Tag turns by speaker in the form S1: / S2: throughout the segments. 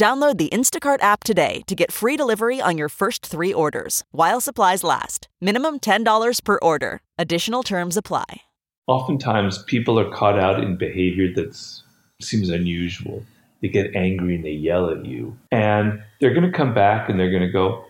S1: Download the Instacart app today to get free delivery on your first three orders while supplies last. Minimum $10 per order. Additional terms apply.
S2: Oftentimes, people are caught out in behavior that seems unusual. They get angry and they yell at you. And they're going to come back and they're going to go,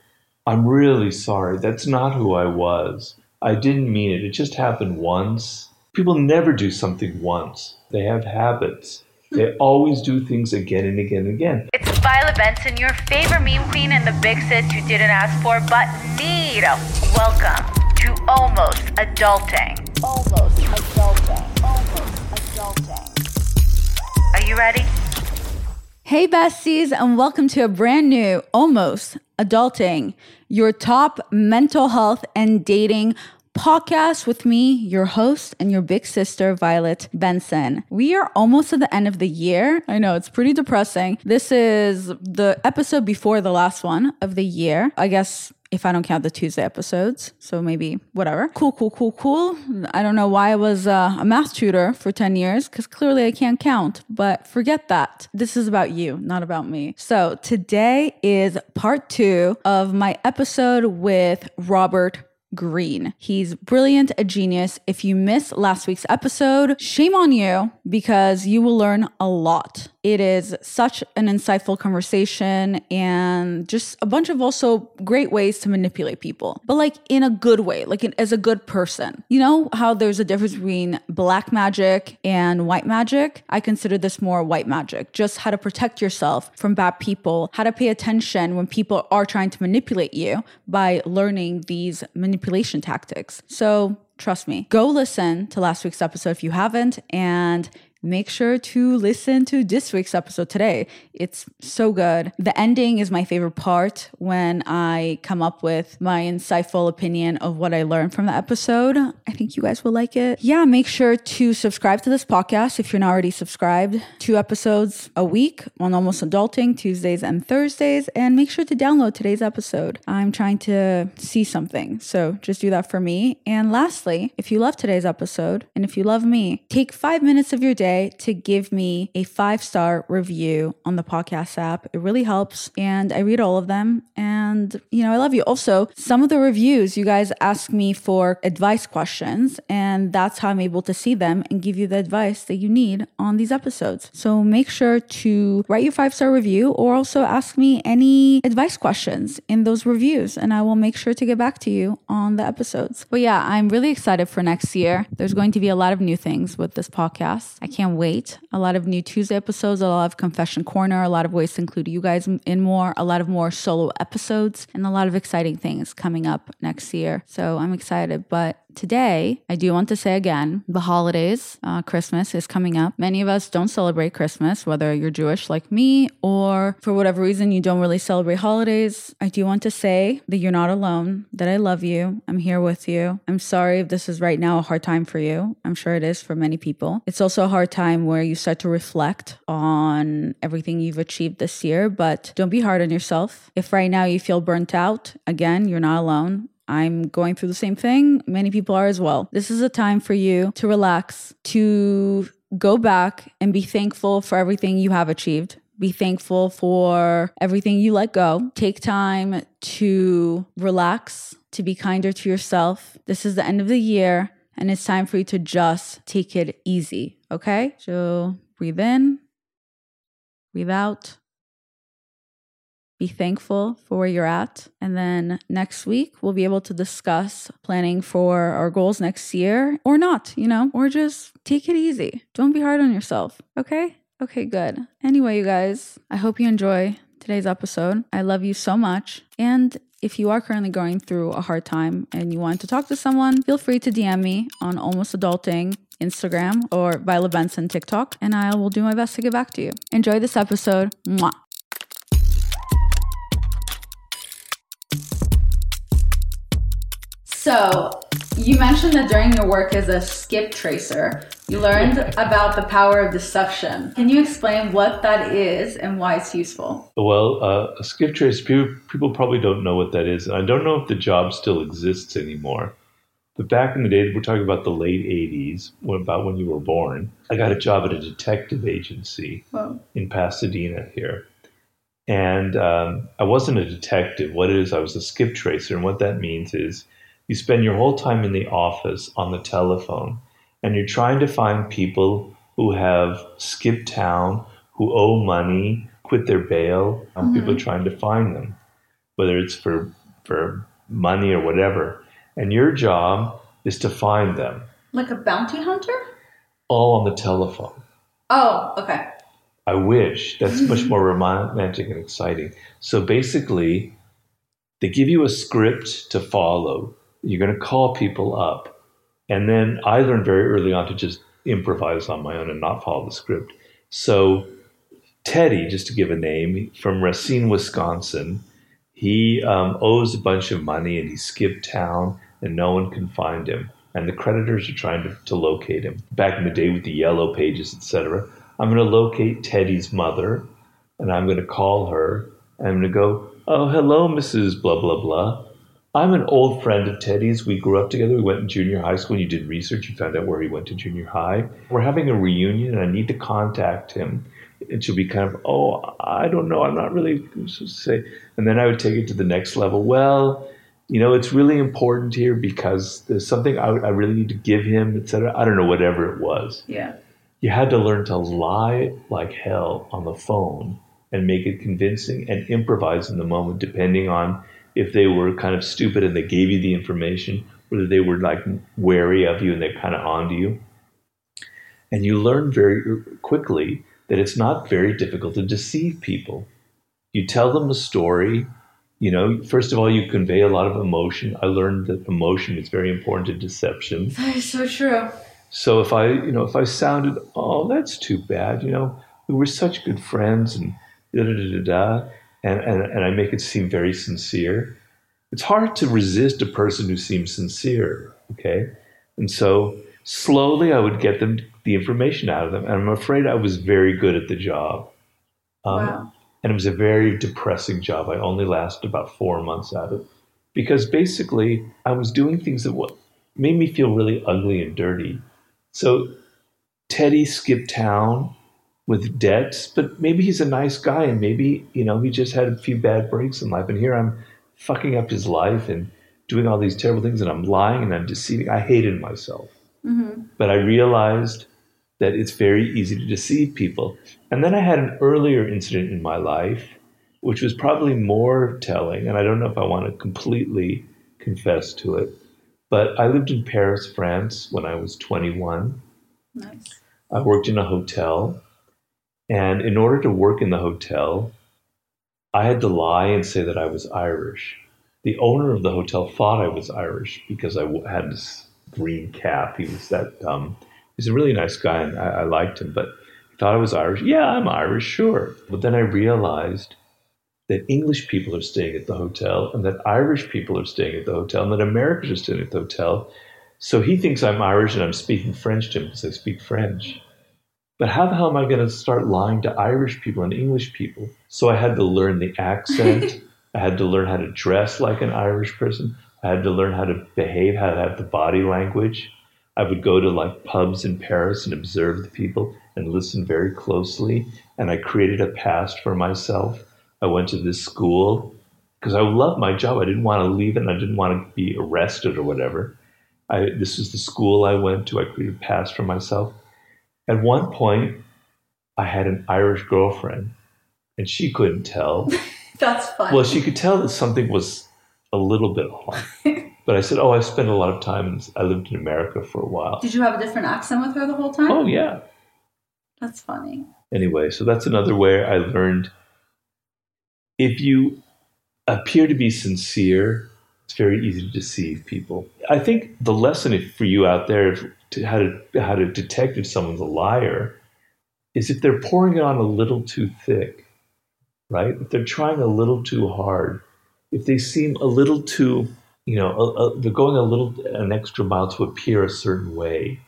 S2: I'm really sorry. That's not who I was. I didn't mean it. It just happened once. People never do something once, they have habits. They always do things again and again and again.
S3: It's Violet Benson, your favorite meme queen and the big sis you didn't ask for but need. Welcome to Almost Adulting. Almost Adulting. Almost Adulting. Are you ready?
S4: Hey, besties, and welcome to a brand new Almost Adulting, your top mental health and dating podcast with me, your host and your big sister, Violet Benson. We are almost at the end of the year. I know it's pretty depressing. This is the episode before the last one of the year. I guess if I don't count the Tuesday episodes. So maybe whatever. Cool, cool, cool, cool. I don't know why I was uh, a math tutor for 10 years because clearly I can't count, but forget that. This is about you, not about me. So today is part two of my episode with Robert Greene. He's brilliant, a genius. If you missed last week's episode, shame on you because you will learn a lot. It is such an insightful conversation and just a bunch of also great ways to manipulate people, but like in a good way, like in, as a good person. You know how there's a difference between black magic and white magic? I consider this more white magic, just how to protect yourself from bad people, how to pay attention when people are trying to manipulate you by learning these manipulation tactics. So, trust me, go listen to last week's episode if you haven't. And make sure to listen to this week's episode today. It's so good. The ending is my favorite part when I come up with my insightful opinion of what I learned from the episode. I think you guys will like it. Yeah, make sure to subscribe to this podcast if you're not already subscribed. Two episodes a week on Almost Adulting, Tuesdays and Thursdays. And make sure to download today's episode. I'm trying to see something. So just do that for me. And lastly, if you love today's episode and if you love me, take five minutes of your day to give me a five star review on the podcast app. It really helps. And I read all of them. And, you know, I love you. Also, some of the reviews, you guys ask me for advice questions. And that's how I'm able to see them and give you the advice that you need on these episodes. So make sure to write your five star review or also ask me any advice questions in those reviews. And I will make sure to get back to you on the episodes. But yeah, I'm really excited for next year. There's going to be a lot of new things with this podcast. I can't can't wait. A lot of new Tuesday episodes, a lot of Confession Corner, a lot of ways to include you guys in more, a lot of more solo episodes, and a lot of exciting things coming up next year. So I'm excited. But today, I do want to say again the holidays, uh, Christmas is coming up. Many of us don't celebrate Christmas, whether you're Jewish like me or for whatever reason you don't really celebrate holidays. I do want to say that you're not alone, that I love you. I'm here with you. I'm sorry if this is right now a hard time for you. I'm sure it is for many people. It's also a hard time where you start to reflect on everything you've achieved this year, but don't be hard on yourself. If right now you feel burnt out, again, you're not alone. I'm going through the same thing. Many people are as well. This is a time for you to relax, to go back and be thankful for everything you have achieved. Be thankful for everything you let go. Take time to relax, to be kinder to yourself. This is the end of the year, and it's time for you to just take it easy. Okay? So breathe in, breathe out be thankful for where you're at. And then next week, we'll be able to discuss planning for our goals next year or not, you know, or just take it easy. Don't be hard on yourself. Okay. Okay, good. Anyway, you guys, I hope you enjoy today's episode. I love you so much. And if you are currently going through a hard time and you want to talk to someone, feel free to DM me on Almost Adulting Instagram or Violet Benson TikTok, and I will do my best to get back to you. Enjoy this episode. Mwah. So, you mentioned that during your work as a skip tracer, you learned about the power of deception. Can you explain what that is and why it's useful?
S2: Well, uh, a skip trace, people, people probably don't know what that is. And I don't know if the job still exists anymore. But back in the day, we're talking about the late 80s, about when you were born, I got a job at a detective agency
S4: Well,
S2: in Pasadena here. And um, I wasn't a detective. What it is, I was a skip tracer. And what that means is you spend your whole time in the office on the telephone and you're trying to find people who have skipped town, who owe money, quit their bail. Um, People trying to find them, whether it's for, for money or whatever. And your job is to find them
S4: like a bounty hunter?
S2: all on the telephone.
S4: Oh, okay.
S2: I wish. That's much more romantic and exciting. So basically, they give you a script to follow. You're going to call people up. And then I learned very early on to just improvise on my own and not follow the script. So Teddy, just to give a name, from Racine, Wisconsin, he um, owes a bunch of money and he skipped town and no one can find him. And the creditors are trying to, to locate him. Back in the day with the yellow pages, etc. I'm going to locate Teddy's mother and I'm going to call her and I'm going to go, Oh, hello, Mrs. Blah, blah, blah. I'm an old friend of Teddy's. We grew up together. We went in junior high school. You did research. You found out where he went to junior high. We're having a reunion and I need to contact him. And she'll be kind of, Oh, I don't know. I'm not really say. And then I would take it to the next level. Well, you know, it's really important here because there's something I, I really need to give him, etc. I don't know, whatever it was
S4: Yeah.
S2: you had to learn to lie like hell on the phone and make it convincing and improvise in the moment depending on if they were kind of stupid and they gave you the information whether they were like wary of you and they're kind of onto you. And you learn very quickly that it's not very difficult to deceive people. You tell them a story you know first of all you convey a lot of emotion. I learned that emotion is very important to deception.
S4: That is so true.
S2: so if I, you know, if I sounded, oh, that's too bad, you know, we were such good friends and da da da da da, and, and, and I make it seem very sincere, it's hard to resist a person who seems sincere, okay? And so slowly I would get them the information out of them, and I'm afraid I was very good at the job. Um,
S4: Wow.
S2: And it was a very depressing job. I only lasted about four months at it because basically I was doing things that made me feel really ugly and dirty. So Teddy skipped town with debts, but maybe he's a nice guy and maybe, you know, he just had a few bad breaks in life. And here I'm fucking up his life and doing all these terrible things and I'm lying and I'm deceiving. I hated myself. Mm-hmm. But I realized that it's very easy to deceive people. And then I had an earlier incident in my life, which was probably more telling. And I don't know if I want to completely confess to it. But I lived in Paris, France when I was 21.
S4: Nice.
S2: I worked in a hotel. And in order to work in the hotel, I had to lie and say that I was Irish. The owner of the hotel thought I was Irish because I had this green cap. He was that um, he's a really nice guy, and I, I liked him. But he thought I was Irish. Yeah, I'm Irish, sure. But then I realized that English people are staying at the hotel, and that Irish people are staying at the hotel, and that Americans are staying at the hotel. So he thinks I'm Irish, and I'm speaking French to him because I speak French. But how the hell am I going to start lying to Irish people and English people? So I had to learn the accent. I had to learn how to dress like an Irish person. I had to learn how to behave, how to have the body language. I would go to like pubs in Paris and observe the people and listen very closely. And I created a past for myself. I went to this school because I loved my job. I didn't want to leave it and I didn't want to be arrested or whatever. I, this was the school I went to. I created a past for myself. At one point, I had an Irish girlfriend, and she couldn't tell.
S4: That's fun.
S2: Well, she could tell that something was a little bit off. But I said, "Oh, I spent a lot of time. I lived in America for a while."
S4: Did you have a different accent with her the whole time?
S2: Oh yeah.
S4: That's funny.
S2: Anyway, so that's another way I learned. If you appear to be sincere, it's very easy to deceive people. I think the lesson for you out there to how to how to detect if someone's a liar is if they're pouring it on a little too thick, right? If they're trying a little too hard, if they seem a little too you know, a, a, they're going a little an extra mile to appear a certain way.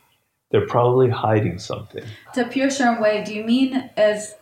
S2: They're probably hiding something.
S4: To appear a certain way, do you mean as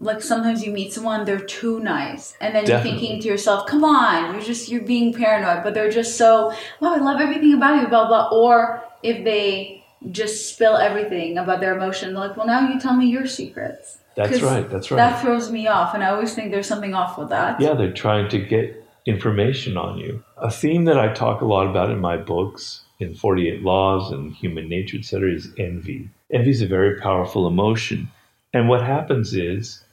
S4: like sometimes you meet someone they're too nice and then
S2: Definitely.
S4: you're thinking to yourself come on you're just you're being paranoid but they're just so wow i love everything about you blah blah or if they just spill everything about their emotion they're like well now you tell me your secrets
S2: that's right. That's right.
S4: that throws me off and i always think there's something off with that
S2: Yeah, they're trying to get information on you. A theme that I talk a lot about in my books, in 48 Laws and Human Nature, etc., is envy. Envy is a very powerful emotion. And what happens is,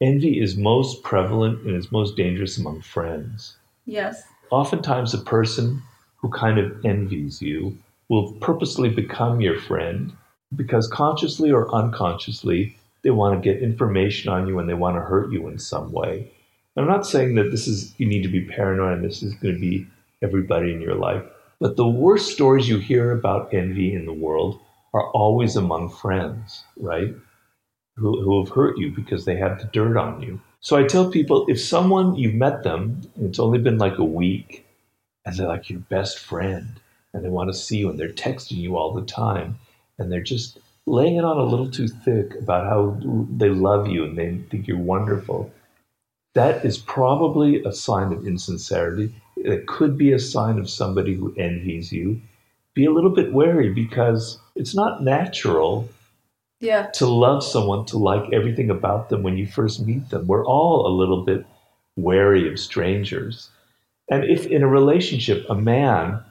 S2: envy is most prevalent and is most dangerous among friends.
S4: yes
S2: Oftentimes, a person who kind of envies you will purposely become your friend because consciously or unconsciously, they want to get information on you and they want to hurt you in some way. I'm not saying that this is, you need to be paranoid and this is going to be everybody in your life. But the worst stories you hear about envy in the world are always among friends, right? Who, who have hurt you because they have the dirt on you. So I tell people if someone, you've met them, it's only been like a week, and they're like your best friend, and they want to see you, and they're texting you all the time, and they're just laying it on a little too thick about how they love you and they think you're wonderful, that is probably a sign of insincerity. It could be a sign of somebody who envies you. Be a little bit wary because it's not natural
S4: yeah
S2: to love someone, to like everything about them when you first meet them. We're all a little bit wary of strangers. And if in a relationship, a man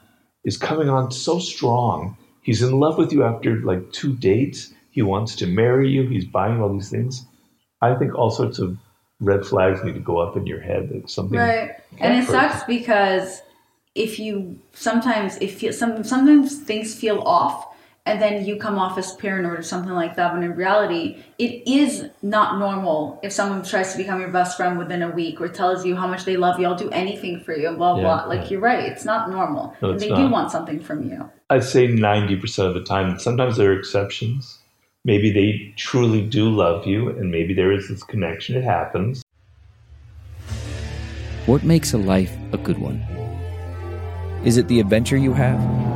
S2: is coming on so strong, he's in love with you after like two dates, he wants to marry you, he's buying all these things, I think all sorts of red flags need to go up in your head that something.
S4: Right. And it sucks because if you sometimes if you some sometimes things feel off and then you come off as paranoid or something like that when in reality it is not normal if someone tries to become your best friend within a week or tells you how much they love you i'll do anything for you and blah
S2: Yeah,
S4: blah like
S2: yeah.
S4: you're right it's not normal
S2: No, it's
S4: they do want something from you
S2: I'd say 90% of the time. Sometimes there are exceptions. Maybe they truly do love you, and maybe there is this connection. It happens.
S5: What makes a life a good one? Is it the adventure you have?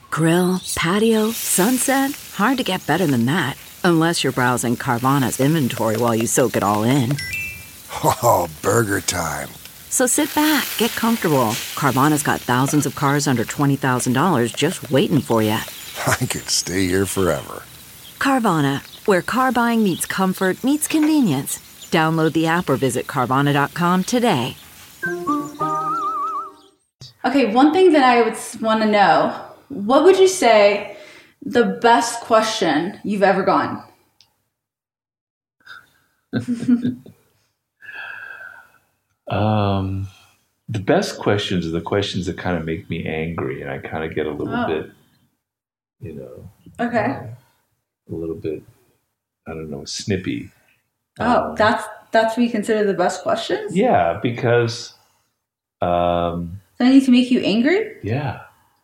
S6: Grill, patio, sunset. Hard to get better than that. Unless you're browsing Carvana's inventory while you soak it all in.
S7: Oh, burger time.
S6: So sit back, get comfortable. Carvana's got thousands of cars under $20,000 just waiting for you.
S7: I could stay here forever.
S6: Carvana, where car buying meets comfort, meets convenience. Download the app or visit Carvana.com today.
S4: okay one thing that i would want to know what would you say the best question you've ever gotten
S2: Um, the best questions are the questions that kind of make me angry, and I kind of get a little
S4: Oh.
S2: bit, you know,
S4: okay
S2: a little bit, I don't know, snippy.
S4: oh
S2: Um,
S4: that's that's what you consider the best questions
S2: yeah, because, um,
S4: need to make you angry?
S2: yeah.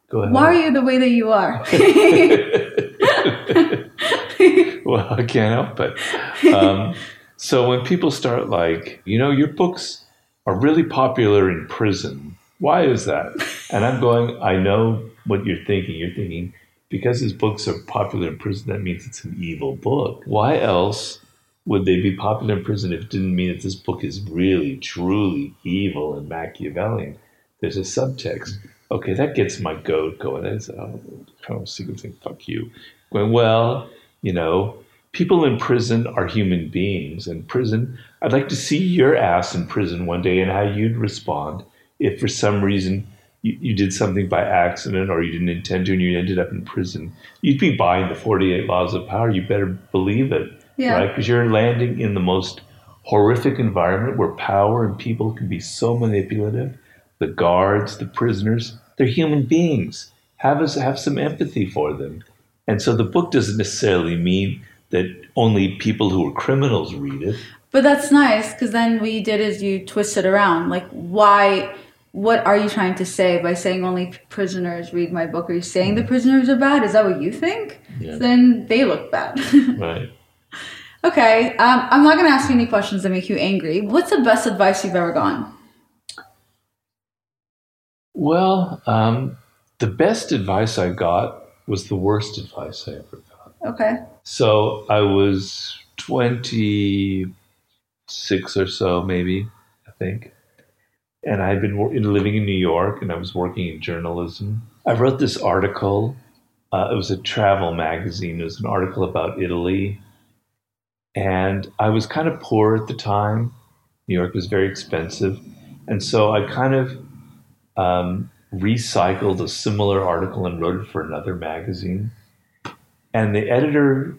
S2: Go ahead.
S4: Why are you the way that you are?
S2: well, I can't help it. Um, so when people start like, you know, your books are really popular in prison. Why is that? And I'm going, I know what you're thinking. You're thinking because his books are popular in prison, that means it's an evil book. Why else would they be popular in prison if it didn't mean that this book is really, truly evil and Machiavellian? There's a subtext. Okay, that gets my goat going. That's oh, uh, kind of secret thing. Fuck you. Going well, you know, people in prison are human beings. In prison, I'd like to see your ass in prison one day and how you'd respond if for some reason you, you did something by accident or you didn't intend to and you ended up in prison. You'd be buying the 48 laws of power. You better believe it,
S4: Yeah.
S2: right? Because you're landing in the most horrific environment where power and people can be so manipulative. The guards, the prisoners, they're human beings. Have us have some empathy for them. And so the book doesn't necessarily mean that only people who are criminals read it.
S4: But that's nice because then what you did is you twist it around. Like, why? What are you trying to say by saying only prisoners read my book? Are you saying the prisoners are bad? Is that what you think?
S2: Yeah.
S4: Then they look bad.
S2: Right.
S4: okay, um, I'm not going to ask you any questions that make you angry. What's the best advice you've ever gotten?
S2: Well, um, the best advice I got was the worst advice I ever got.
S4: Okay.
S2: So I was 26 or so, maybe, I think. And I had been living in New York and I was working in journalism. I wrote this article. Uh, it was a travel magazine. It was an article about Italy. And I was kind of poor at the time. New York was very expensive. And so I kind of um, recycled a similar article and wrote it for another magazine. And the editor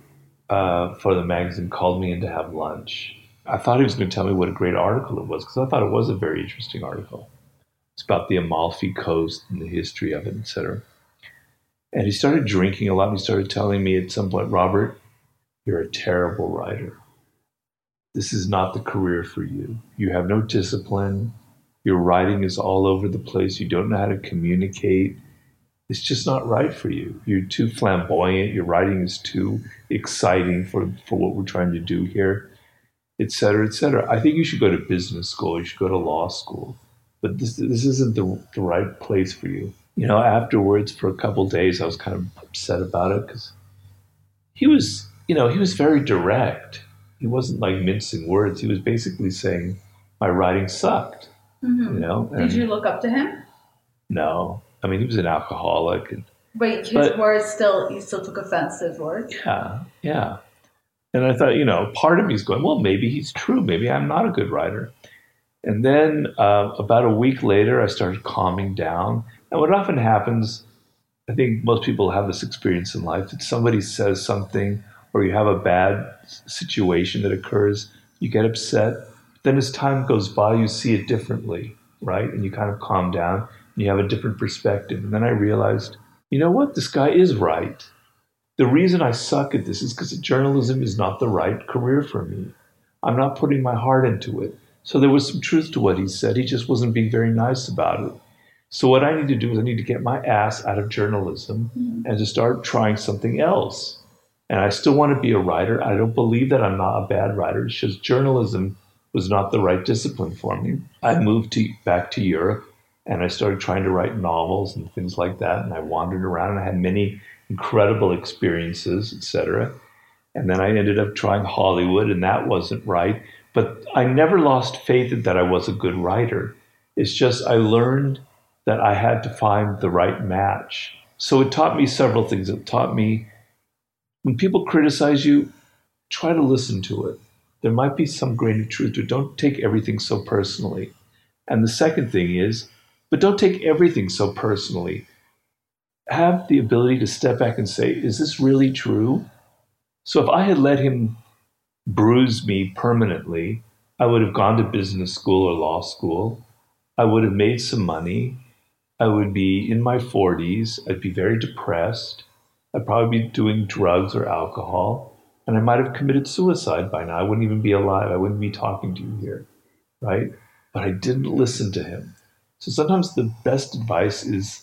S2: uh, for the magazine called me in to have lunch. I thought he was going to tell me what a great article it was because I thought it was a very interesting article. It's about the Amalfi Coast and the history of it, etc. And he started drinking a lot. And he started telling me at some point, Robert, you're a terrible writer. This is not the career for you. You have no discipline. Your writing is all over the place. You don't know how to communicate. It's just not right for you. You're too flamboyant. Your writing is too exciting for, for what we're trying to do here, et cetera, et cetera. I think you should go to business school. You should go to law school. But this, this isn't the, the right place for you. You know, afterwards, for a couple days, I was kind of upset about it because he was, you know, he was very direct. He wasn't like mincing words. He was basically saying, my writing sucked, you know?
S4: Did you look up to him?
S2: no, I mean he was an alcoholic, and
S4: Wait, his
S2: But-
S4: words still, you still took offense to his words?
S2: yeah, yeah. And I thought, you know, part of me is going, well, maybe he's true. Maybe I'm not a good writer. And then uh, about a week later, I started calming down. And what often happens, I think most people have this experience in life that somebody says something or you have a bad situation that occurs, you get upset. Then as time goes by, you see it differently, right? And you kind of calm down and you have a different perspective. And then I realized, you know what? This guy is right. The reason I suck at this is because journalism is not the right career for me. I'm not putting my heart into it. So there was some truth to what he said. He just wasn't being very nice about it. So what I need to do is I need to get my ass out of journalism mm-hmm. and to start trying something else. And I still want to be a writer. I don't believe that I'm not a bad writer. It's just journalism was not the right discipline for me. I moved to back to Europe and I started trying to write novels and things like that. And I wandered around and I had many incredible experiences, etc. And then I ended up trying Hollywood, and that wasn't right. But I never lost faith that I was a good writer. It's just I learned that I had to find the right match. So it taught me several things. It taught me when people criticize you, try to listen to it. There might be some grain of truth to. Don't take everything so personally. And the second thing is, but don't take everything so personally. Have the ability to step back and say, is this really true? So if I had let him bruise me permanently, I would have gone to business school or law school. I would have made some money. I would be in my 40s. I'd be very depressed. I'd probably be doing drugs or alcohol. And I might have committed suicide by now. I wouldn't even be alive. I wouldn't be talking to you here. Right? But I didn't listen to him. So sometimes the best advice is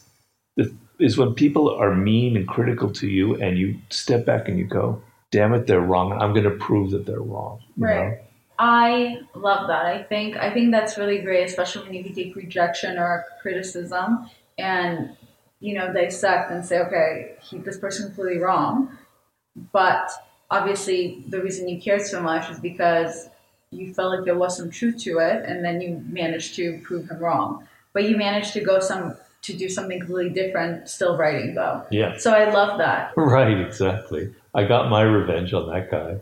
S2: the, is when people are mean and critical to you and you step back and you go, damn it, they're wrong. I'm going to prove that they're wrong.
S4: Right.
S2: know?
S4: I love that. I think I think that's really great, especially when you can take rejection or criticism and you know dissect and say, okay, he, this person's completely wrong, but obviously the reason you cared so much is because you felt like there was some truth to it, and then you managed to prove him wrong. But you managed to go some to do something completely different, still writing though.
S2: Yeah.
S4: So I love that.
S2: Right, exactly. I got my revenge on that guy.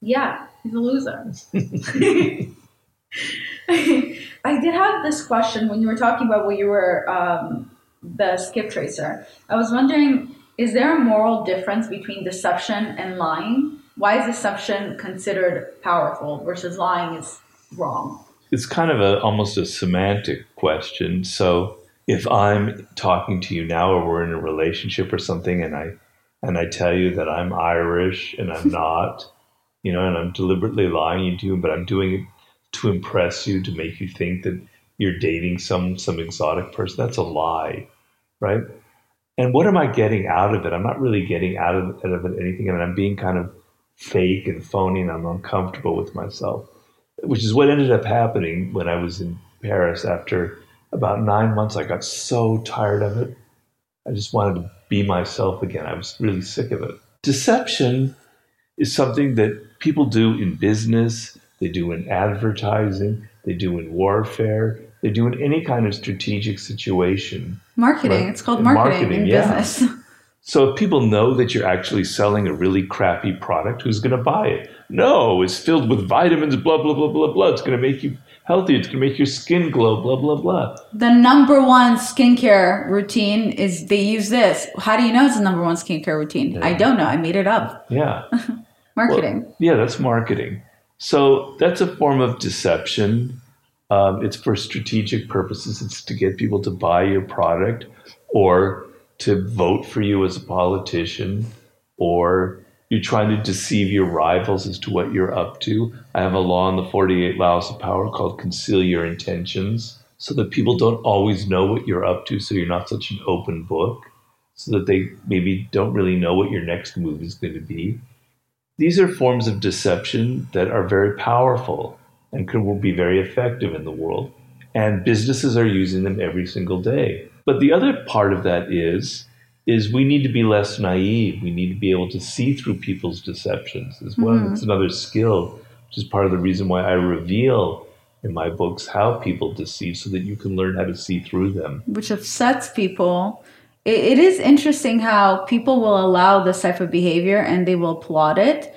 S4: Yeah, he's a loser. I did have this question when you were talking about what you were um, the skip tracer. I was wondering, is there a moral difference between deception and lying? Why is deception considered powerful versus lying is wrong?
S2: it's kind of a almost a semantic question. So if I'm talking to you now or we're in a relationship or something and I and I tell you that I'm Irish and I'm not, you know, and I'm deliberately lying to you, but I'm doing it to impress you, to make you think that you're dating some some exotic person, that's a lie, right? And what am I getting out of it? I'm not really getting out of, out of it anything. I mean, I'm being kind of fake and phony and I'm uncomfortable with myself, which is what ended up happening when I was in Paris after about nine months. I got so tired of it. I just wanted to be myself again. I was really sick of it. Deception is something that people do in business, they do in advertising, they do in warfare, they do in any kind of strategic situation.
S4: Marketing.
S2: Right.
S4: It's called marketing,
S2: Marketing,
S4: in
S2: yeah.
S4: business.
S2: So if people know that you're actually selling a really crappy product, who's going to buy it? No, it's filled with vitamins, blah, blah, blah, blah, blah. It's going to make you healthy. It's going to make your skin glow, blah, blah, blah.
S4: the number one skincare routine is they use this. How do you know it's the number one skincare routine? I don't know. I made it up.
S2: Yeah.
S4: Marketing.
S2: Yeah, that's marketing. So that's a form of deception. Um, it's for strategic purposes. It's to get people to buy your product or to vote for you as a politician, or you're trying to deceive your rivals as to what you're up to. I have a law in the 48 Laws of Power called Conceal Your Intentions, so that people don't always know what you're up to, so you're not such an open book, so that they maybe don't really know what your next move is going to be. These are forms of deception that are very powerful and can will be very effective in the world. And businesses are using them every single day. But the other part of that is is we need to be less naive. We need to be able to see through people's deceptions as well. Mm-hmm. It's another skill, which is part of the reason why I reveal in my books how people deceive so that you can learn how to see through them.
S4: which upsets people. It, it is interesting how people will allow this type of behavior and they will applaud it.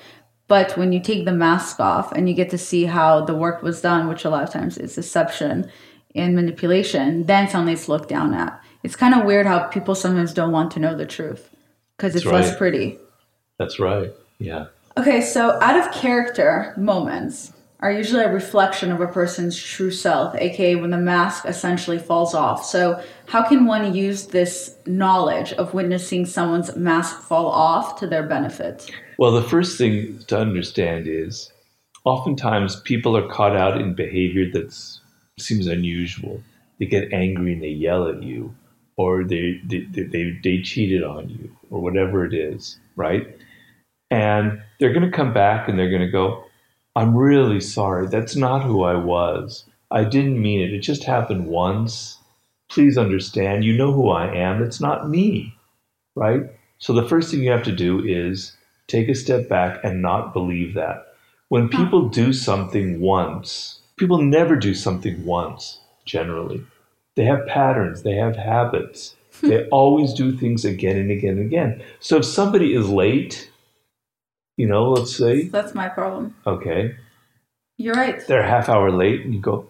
S4: But when you take the mask off and you get to see how the work was done, which a lot of times is deception and manipulation, then suddenly it's looked down at. It's kind of weird how people sometimes don't want to know the truth because it's
S2: That's
S4: less pretty.
S2: That's right. Yeah.
S4: Okay, so out of character moments are usually a reflection of a person's true self, aka when the mask essentially falls off. So, how can one use this knowledge of witnessing someone's mask fall off to their benefit?
S2: Well, the first thing to understand is oftentimes people are caught out in behavior that seems unusual. They get angry and they yell at you, or they, they, they, they, cheated on you, or whatever it is, right? And they're going to come back and they're going to go, I'm really sorry. That's not who I was. I didn't mean it. It just happened once. Please understand. You know who I am. It's not me, right? So the first thing you have to do is take a step back and not believe that. When people do something once, people never do something once, generally. They have patterns, they have habits. Hmm. they always do things again and again and again. So if somebody is late, you know, let's say,
S4: That's my problem.
S2: okay,
S4: You're right.
S2: they're a half hour late and you go,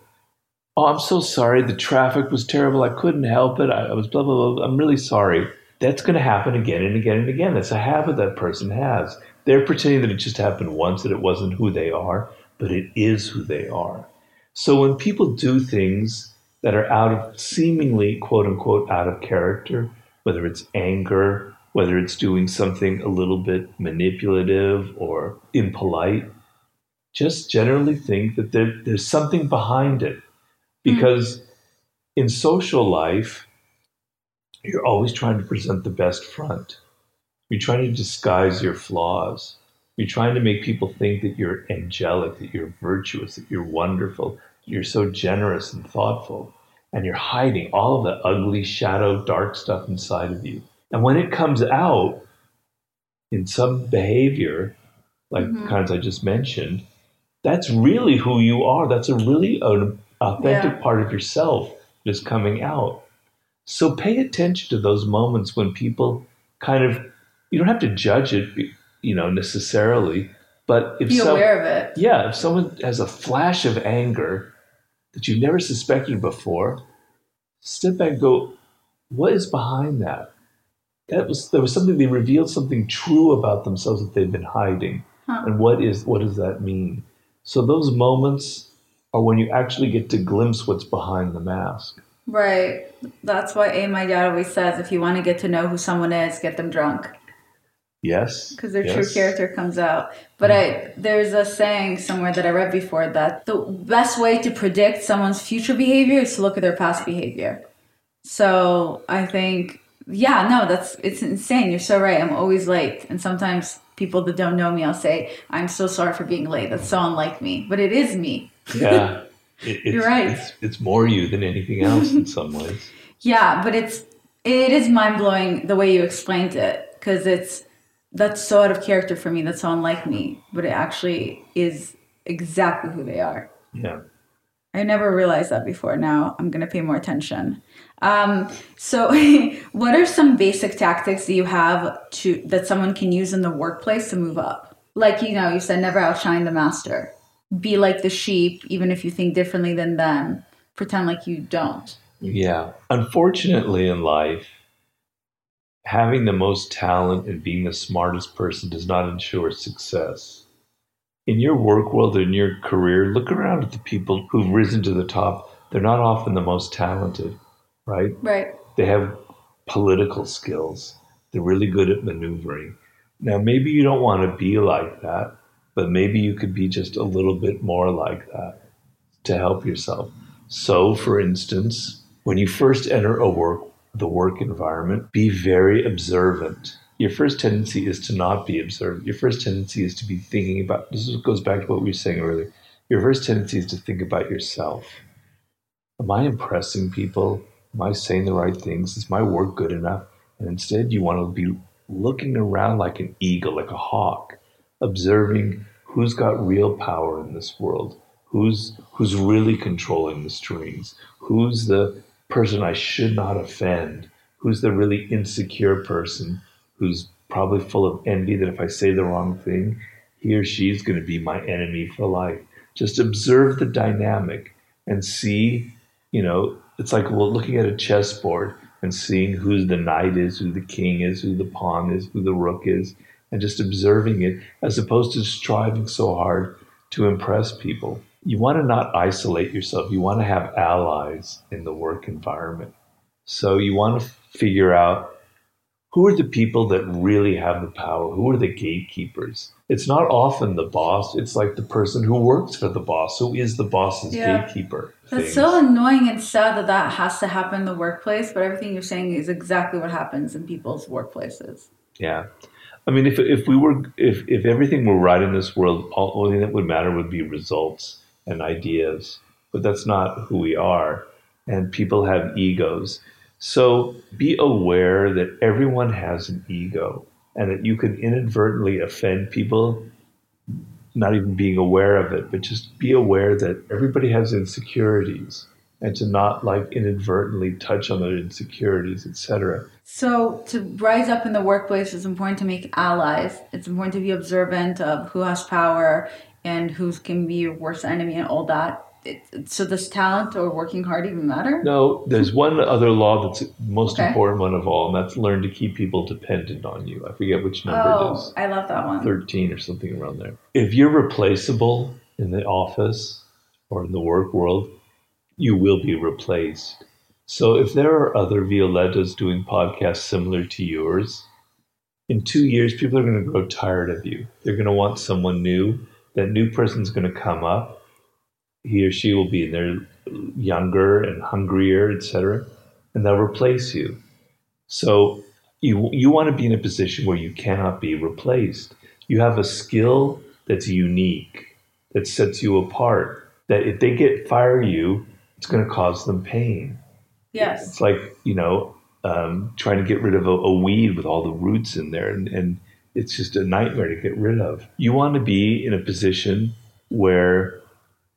S2: Oh, I'm so sorry. The traffic was terrible. I couldn't help it. I, I was blah, blah, blah. I'm really sorry. That's going to happen again and again and again. That's a habit that person has. They're pretending that it just happened once, that it wasn't who they are, but it is who they are. So when people do things that are out of seemingly, quote unquote, out of character, whether it's anger, whether it's doing something a little bit manipulative or impolite, just generally think that there, there's something behind it. Hmm. Because in social life, you're always trying to present the best front. You're trying to disguise your flaws. You're trying to make people think that you're angelic, that you're virtuous, that you're wonderful, that you're so generous and thoughtful. And you're hiding all of the ugly, shadow, dark stuff inside of you. And when it comes out in some behavior, like the mm-hmm. kinds I just mentioned, that's really who you are. That's a really uh, an authentic
S4: Yeah.
S2: part of yourself that is coming out. So pay attention to those moments when people kind of you don't have to judge it, you know, necessarily, but if
S4: Be
S2: some-
S4: aware of it.
S2: yeah, if someone has a flash of anger that you've never suspected before, step back and go, what is behind that? That was there was something they revealed something true about themselves that they've been hiding. And what is what does that mean? So those moments are when you actually get to glimpse what's behind the mask.
S4: Right. That's why A, my dad always says if you want to get to know who someone is, get them drunk.
S2: Yes.
S4: Because their
S2: yes.
S4: true character comes out. But I there's a saying somewhere that I read before that the best way to predict someone's future behavior is to look at their past behavior. So I think yeah, no, that's it's insane. You're so right. I'm always late. And sometimes people that don't know me, I'll say, I'm so sorry for being late. That's so unlike me. But it is me.
S2: Yeah. It, it's,
S4: You're right.
S2: It's, it's more you than anything else in some ways.
S4: Yeah, but it's it is mind blowing the way you explained it because it's that's so out of character for me. That's so unlike me, but it actually is exactly who they are.
S2: Yeah.
S4: I never realized that before. Now I'm gonna pay more attention. Um, so, what are some basic tactics that you have to that someone can use in the workplace to move up? Like you know, you said never outshine the master. Be like the sheep, even if you think differently than them. Pretend like you don't.
S2: Yeah. Unfortunately, in life, having the most talent and being the smartest person does not ensure success. In your work world, or in your career, look around at the people who've risen to the top. They're not often the most talented, right?
S4: Right.
S2: They have political skills. They're really good at maneuvering. Now, maybe you don't want to be like that, but maybe you could be just a little bit more like that to help yourself. So, for instance, when you first enter a work the work environment, be very observant. Your first tendency is to not be observant. Your first tendency is to be thinking about this goes back to what we were saying earlier. Your first tendency is to think about yourself. Am I impressing people? Am I saying the right things? Is my work good enough? And instead, you want to be looking around like an eagle, like a hawk, observing who's got real power in this world, who's who's really controlling the strings, who's the person I should not offend, who's the really insecure person who's probably full of envy that if I say the wrong thing, he or she's going to be my enemy for life. Just observe the dynamic and see, you know, it's like well, looking at a chessboard and seeing who the knight is, who the king is, who the pawn is, who the rook is, and just observing it as opposed to striving so hard to impress people you want to not isolate yourself. You want to have allies in the work environment. So you want to figure out who are the people that really have the power? Who are the gatekeepers? It's not often the boss. It's like the person who works for the boss, who is the boss's yeah. gatekeeper.
S4: That's things. so annoying and sad that that has to happen in the workplace. But everything you're saying is exactly what happens in people's workplaces.
S2: Yeah. I mean, if, if we were, if, if everything were right in this world, all, only that would matter would be results and ideas, but that's not who we are. And people have egos. So be aware that everyone has an ego and that you can inadvertently offend people, not even being aware of it, but just be aware that everybody has insecurities and to not like inadvertently touch on their insecurities, etc.
S4: So to rise up in the workplace, it's important to make allies. It's important to be observant of who has power and who can be your worst enemy and all that. It, so does talent or working hard even matter?
S2: No, there's one other law that's most okay. important one of all, and that's learn to keep people dependent on you. I forget which number it is.
S4: oh,
S2: it is.
S4: I love that one.
S2: 13 or something around there. If you're replaceable in the office or in the work world, you will be replaced. So if there are other Violettas doing podcasts similar to yours, in two years, people are going to grow tired of you. They're going to want someone new that new person's going to come up. He or she will be there younger and hungrier, etc., and they'll replace you. So you you want to be in a position where you cannot be replaced. You have a skill that's unique, that sets you apart. That if they get fire you, it's going to cause them pain.
S4: Yes,
S2: it's like you know um, trying to get rid of a, a, weed with all the roots in there, and, and it's just a nightmare to get rid of. You want to be in a position where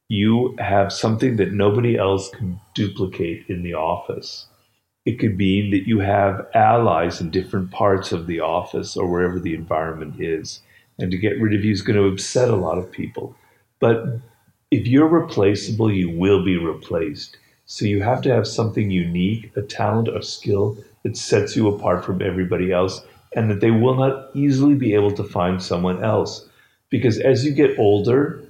S2: you have something that nobody else can duplicate in the office. It could mean that you have allies in different parts of the office or wherever the environment is. And to get rid of you is going to upset a lot of people. But if you're replaceable, you will be replaced. So you have to have something unique, a talent, a skill that sets you apart from everybody else and that they will not easily be able to find someone else. Because as you get older,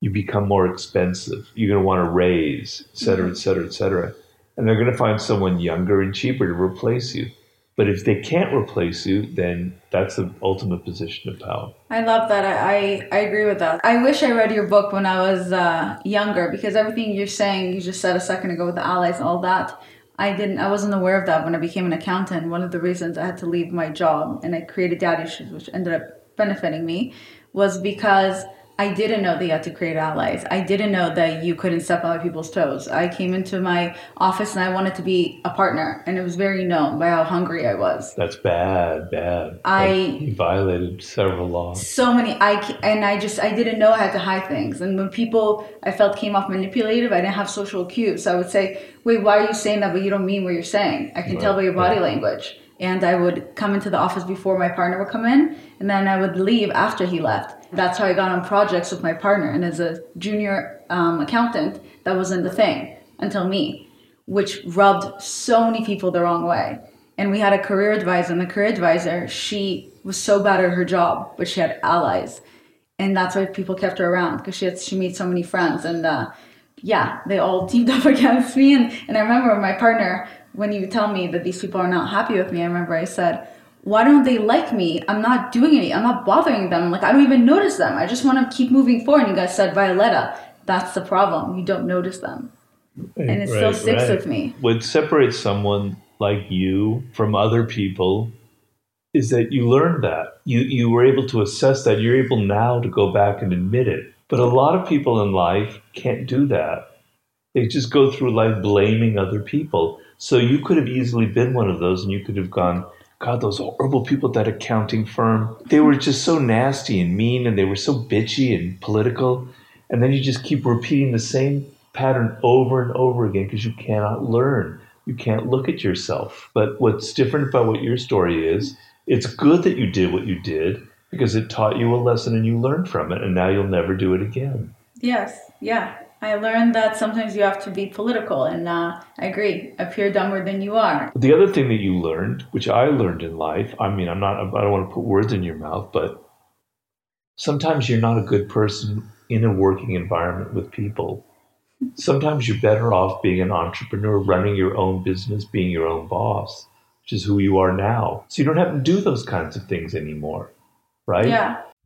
S2: you become more expensive. You're going to want to raise, et cetera, et cetera, et cetera. And they're going to find someone younger and cheaper to replace you. But if they can't replace you, then that's the ultimate position of power.
S4: I love that. I, I, I agree with that. I wish I read your book when I was uh, younger because everything you're saying, you just said a second ago with the allies and all that. I didn't. I wasn't aware of that when I became an accountant. One of the reasons I had to leave my job and I created Dad Issues, which ended up benefiting me, was because I didn't know that you had to create allies. I didn't know that you couldn't step on other people's toes. I came into my office and I wanted to be a partner, and it was very known by how hungry I was.
S2: That's bad, bad.
S4: I-
S2: Like, violated several laws.
S4: So many, I and I just I didn't know I had to hide things. And when people I felt came off manipulative, I didn't have social cues. So I would say, "Wait, why are you saying that? But you don't mean what you're saying. I can tell by your body language." And I would come into the office before my partner would come in, and then I would leave after he left. That's how I got on projects with my partner. And as a junior um, accountant, that wasn't the thing until me, which rubbed so many people the wrong way. And we had a career advisor, and the career advisor, she was so bad at her job, but she had allies. And that's why people kept her around because she had she made so many friends. And uh, yeah, they all teamed up against me. And, and I remember my partner, when you tell me that these people are not happy with me, I remember I said, why don't they like me? I'm not doing any, I'm not bothering them. Like, I don't even notice them. I just want to keep moving forward. And you guys said, Violetta, that's the problem. You don't notice them. And it still sticks with me.
S2: What separates someone like you from other people is that you learned that. You you were able to assess that. You're able now to go back and admit it. But a lot of people in life can't do that. They just go through life blaming other people. So you could have easily been one of those and you could have gone, God, those horrible people at that accounting firm, they were just so nasty and mean and they were so bitchy and political. And then you just keep repeating the same pattern over and over again because you cannot learn. You can't look at yourself. But what's different about what your story is, it's good that you did what you did because it taught you a lesson and you learned from it, and now you'll never do it again.
S4: Yes, yeah. I learned that sometimes you have to be political, and uh, I agree. Appear dumber than you are.
S2: The other thing that you learned, which I learned in life, I mean, I'm not, I don't want to put words in your mouth, but sometimes you're not a good person in a working environment with people. Sometimes you're better off being an entrepreneur, running your own business, being your own boss, which is who you are now. So you don't have to do those kinds of things anymore, right?
S4: Yeah.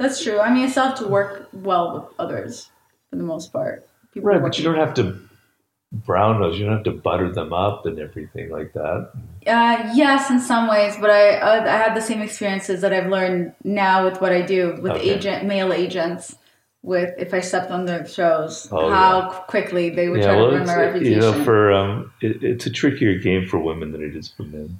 S4: That's true. I mean, I still have to work well with others for the most part. People
S2: Right, but you don't have to brown those. You don't have to butter them up and everything like that.
S4: Uh, yes, in some ways, but I uh, I had the same experiences that I've learned now with what I do with
S2: Okay.
S4: agent male agents. With if I stepped on their shows,
S2: Oh,
S4: how quickly they would
S2: yeah,
S4: try
S2: well,
S4: to ruin my reputation.
S2: you know, for um, it, it's a trickier game for women than it is for men.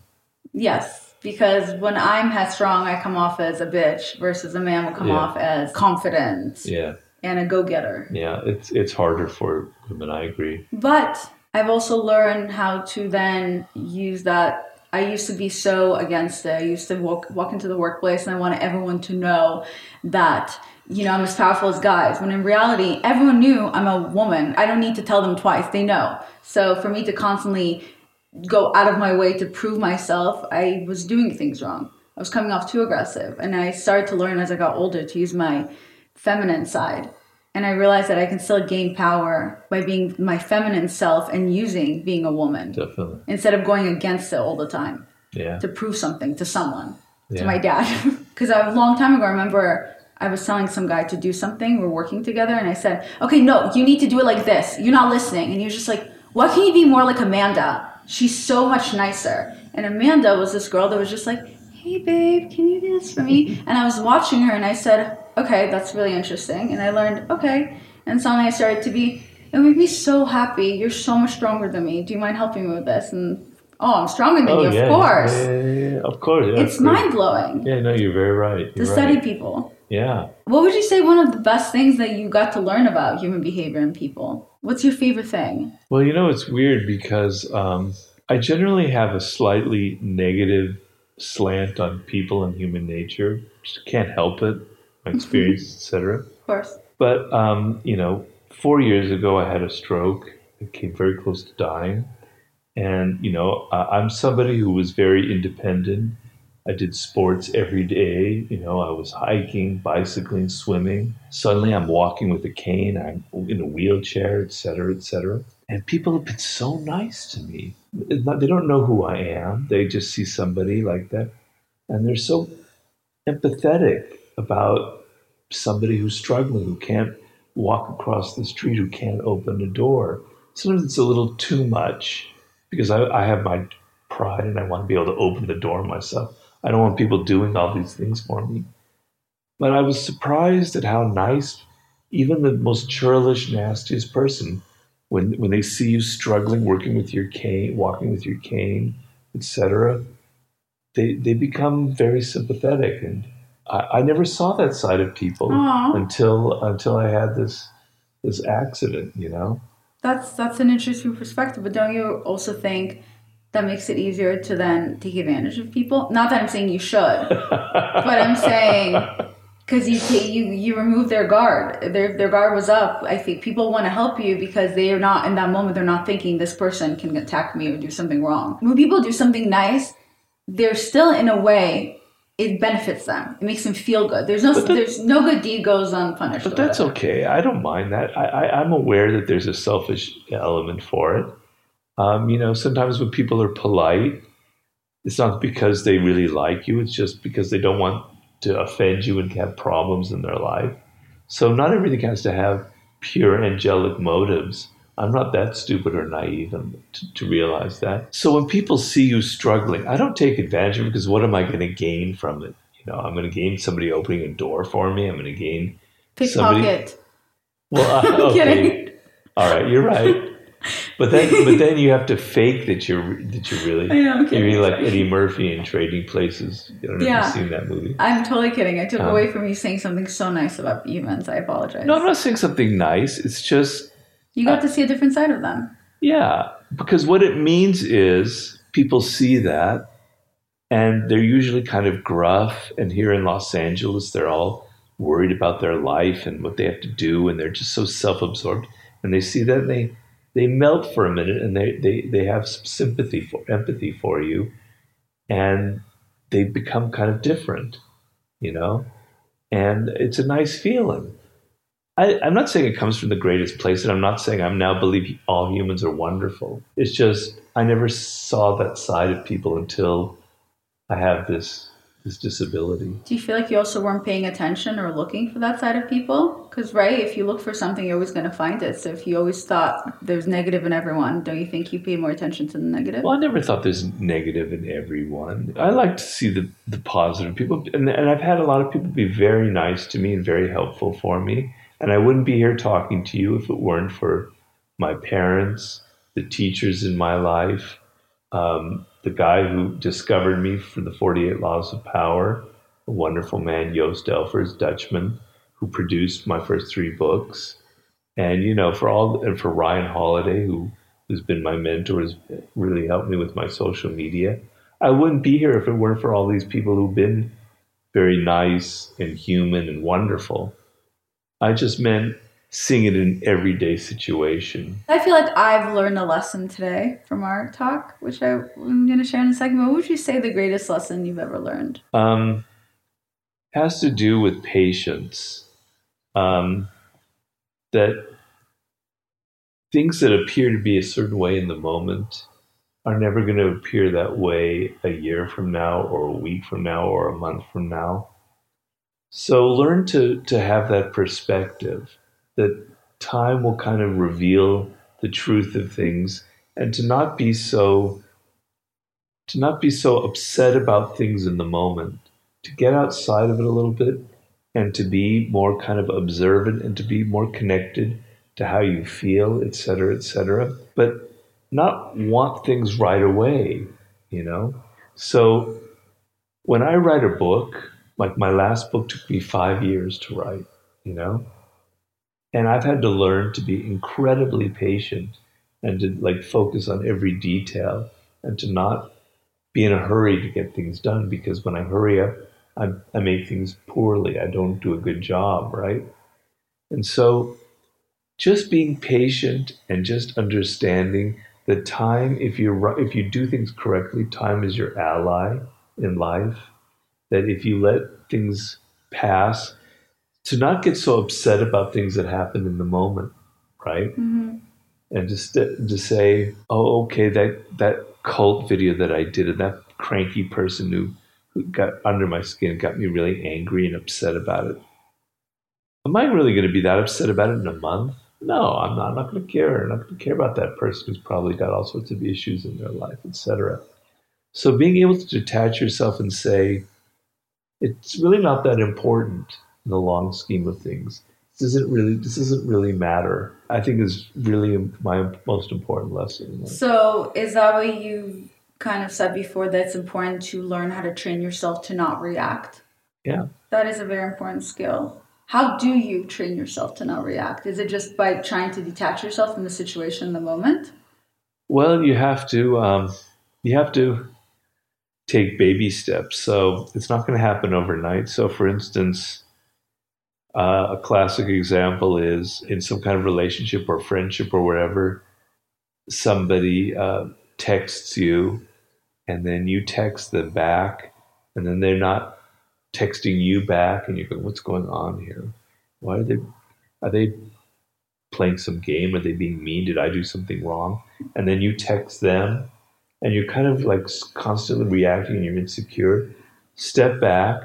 S4: yes, because when I'm headstrong, I come off as a bitch, versus a man will come
S2: Yeah.
S4: off as confident
S2: Yeah,
S4: and a go-getter.
S2: yeah, it's it's harder for women. I agree.
S4: But I've also learned how to then use that. I used to be so against it. I used to walk walk into the workplace and I wanted everyone to know that you know I'm as powerful as guys. When in reality, everyone knew I'm a woman. I don't need to tell them twice. They know. So for me to constantly go out of my way to prove myself, I was doing things wrong. I was coming off too aggressive, and I started to learn as I got older to use my feminine side. And I realized that I can still gain power by being my feminine self and using being a woman
S2: Definitely.
S4: instead of going against it all the time
S2: Yeah.
S4: to prove something to someone,
S2: Yeah.
S4: to my dad. Because a long time ago, I remember I was telling some guy to do something. We're working together, and I said, "Okay, no, you need to do it like this. You're not listening." And he was just like, "Why can't you be more like Amanda? She's so much nicer." And Amanda was this girl that was just like, "Hey, babe, can you do this for me?" And I was watching her, and I said, "Okay, that's really interesting." And I learned, "Okay." And suddenly I started to be. It made me so happy. You're so much stronger than me. Do you mind helping me with this? And oh, I'm stronger than
S2: Oh,
S4: you, of
S2: yeah,
S4: course.
S2: Yeah, yeah. Of course. Yeah,
S4: It's mind blowing
S2: Yeah, no, you're very right.
S4: to
S2: You're
S4: study
S2: right.
S4: people.
S2: Yeah.
S4: What would you say one of the best things that you got to learn about human behavior and people? What's your favorite thing?
S2: Well, you know, it's weird because um, I generally have a slightly negative slant on people and human nature. Just can't help it, my experience, etc.
S4: Of course.
S2: But um, you know, four years ago, I had a stroke. I came very close to dying, and you know, uh, I'm somebody who was very independent. I did sports every day. You know, I was hiking, bicycling, swimming. Suddenly, I'm walking with a cane. I'm in a wheelchair, et cetera, et cetera. And people have been so nice to me. They don't know who I am. They just see somebody like that, and they're so empathetic about somebody who's struggling, who can't walk across the street, who can't open a door. Sometimes it's a little too much because I, I have my pride and I want to be able to open the door myself. I don't want people doing all these things for me. But I was surprised at how nice even the most churlish, nastiest person, when when they see you struggling, working with your cane, walking with your cane, etc., they they become very sympathetic and I, I never saw that side of people
S4: Aw.
S2: until until I had this this accident, you know.
S4: That's that's an interesting perspective, but don't you also think that makes it easier to then take advantage of people? Not that I'm saying you should, but I'm saying because you you you remove their guard. Their their guard was up. I think people want to help you because they are not in that moment. They're not thinking this person can attack me or do something wrong. When people do something nice, they're still in a way. It benefits them. It makes them feel good. There's no,
S2: that-
S4: there's no good deed goes unpunished.
S2: But that's okay. I don't mind that. I, I, I'm aware that there's a selfish element for it. Um, you know, sometimes when people are polite, it's not because they really like you. It's just because they don't want to offend you and have problems in their life. So not everything has to have pure angelic motives. I'm not that stupid or naive to, to realize that. So when people see you struggling, I don't take advantage of it because what am I going to gain from it? You know, I'm going to gain somebody opening a door for me. I'm going to gain somebody.
S4: pickpocket.
S2: Well, uh,
S4: I'm kidding.
S2: okay. All right, you're right. But then, but then you have to fake that you're that you're really
S4: I know, I'm
S2: you're really like Eddie Murphy in Trading Places. I don't know
S4: Yeah.
S2: if you've seen that movie.
S4: I'm totally kidding. I took
S2: Um,
S4: away from you saying something so nice about events. I apologize.
S2: No, I'm not saying something nice. It's just
S4: You got to see a different side of them.
S2: yeah, because what it means is people see that, and they're usually kind of gruff. And here in Los Angeles, they're all worried about their life and what they have to do, and they're just so self-absorbed. And they see that and they they melt for a minute, and they they they have some sympathy for empathy for you, and they become kind of different, you know. And it's a nice feeling. I, I'm not saying it comes from the greatest place, and I'm not saying I'm now believe all humans are wonderful. It's just I never saw that side of people until I have this this disability.
S4: Do you feel like you also weren't paying attention or looking for that side of people? Because, right, if you look for something, you're always going to find it. So if you always thought there's negative in everyone, don't you think you pay more attention to the negative?
S2: Well, I never thought there's negative in everyone. I like to see the, the positive people, and, and I've had a lot of people be very nice to me and very helpful for me. And I wouldn't be here talking to you if it weren't for my parents, the teachers in my life, um, the guy who discovered me for the 48 Laws of Power, a wonderful man, Joost Elfers, Dutchman, who produced my first three books. And, you know, for all, and for Ryan Holiday, who who's been my mentor, has really helped me with my social media. I wouldn't be here if it weren't for all these people who've been very nice and human and wonderful. I just meant seeing it in everyday situation.
S4: I feel like I've learned a lesson today from our talk, which I, I'm going to share in a second. What would you say the greatest lesson you've ever learned?
S2: Um, has to do with patience. Um, that things that appear to be a certain way in the moment are never going to appear that way a year from now, or a week from now, or a month from now. So learn to to have that perspective that time will kind of reveal the truth of things and to not be so to not be so upset about things in the moment to get outside of it a little bit and to be more kind of observant and to be more connected to how you feel et cetera et cetera but not want things right away you know? So when i write a book like my last book took me five years to write you know and i've had to learn to be incredibly patient and to like focus on every detail and to not be in a hurry to get things done because when I hurry up, I, I make things poorly. I don't do a good job, right? And so just being patient and just understanding that time, if you if you do things correctly, time is your ally in life. That if you let things pass, to not get so upset about things that happen in the moment, right?
S4: Mm-hmm.
S2: And just to, to say, oh, okay, that that cult video that I did, and that cranky person who, who got under my skin got me really angry and upset about it. Am I really going to be that upset about it in a month? No, I'm not. I'm not going to care. I'm not going to care about that person who's probably got all sorts of issues in their life, etc. So being able to detach yourself and say, it's really not that important in the long scheme of things. This isn't really. This doesn't really matter. I think is really my most important lesson.
S4: So is that what you kind of said before? That it's important to learn how to train yourself to not react.
S2: Yeah.
S4: That is a very important skill. How do you train yourself to not react? Is it just by trying to detach yourself from the situation in the moment?
S2: Well, you have to. Um, you have to take baby steps. So it's not going to happen overnight. So, for instance, uh, a classic example is in some kind of relationship or friendship or whatever, somebody uh, texts you and then you text them back and then they're not texting you back and you go, what's going on here? Why are they, are they playing some game? Are they being mean? Did I do something wrong? And then you text them and you're kind of like constantly reacting and you're insecure. Step back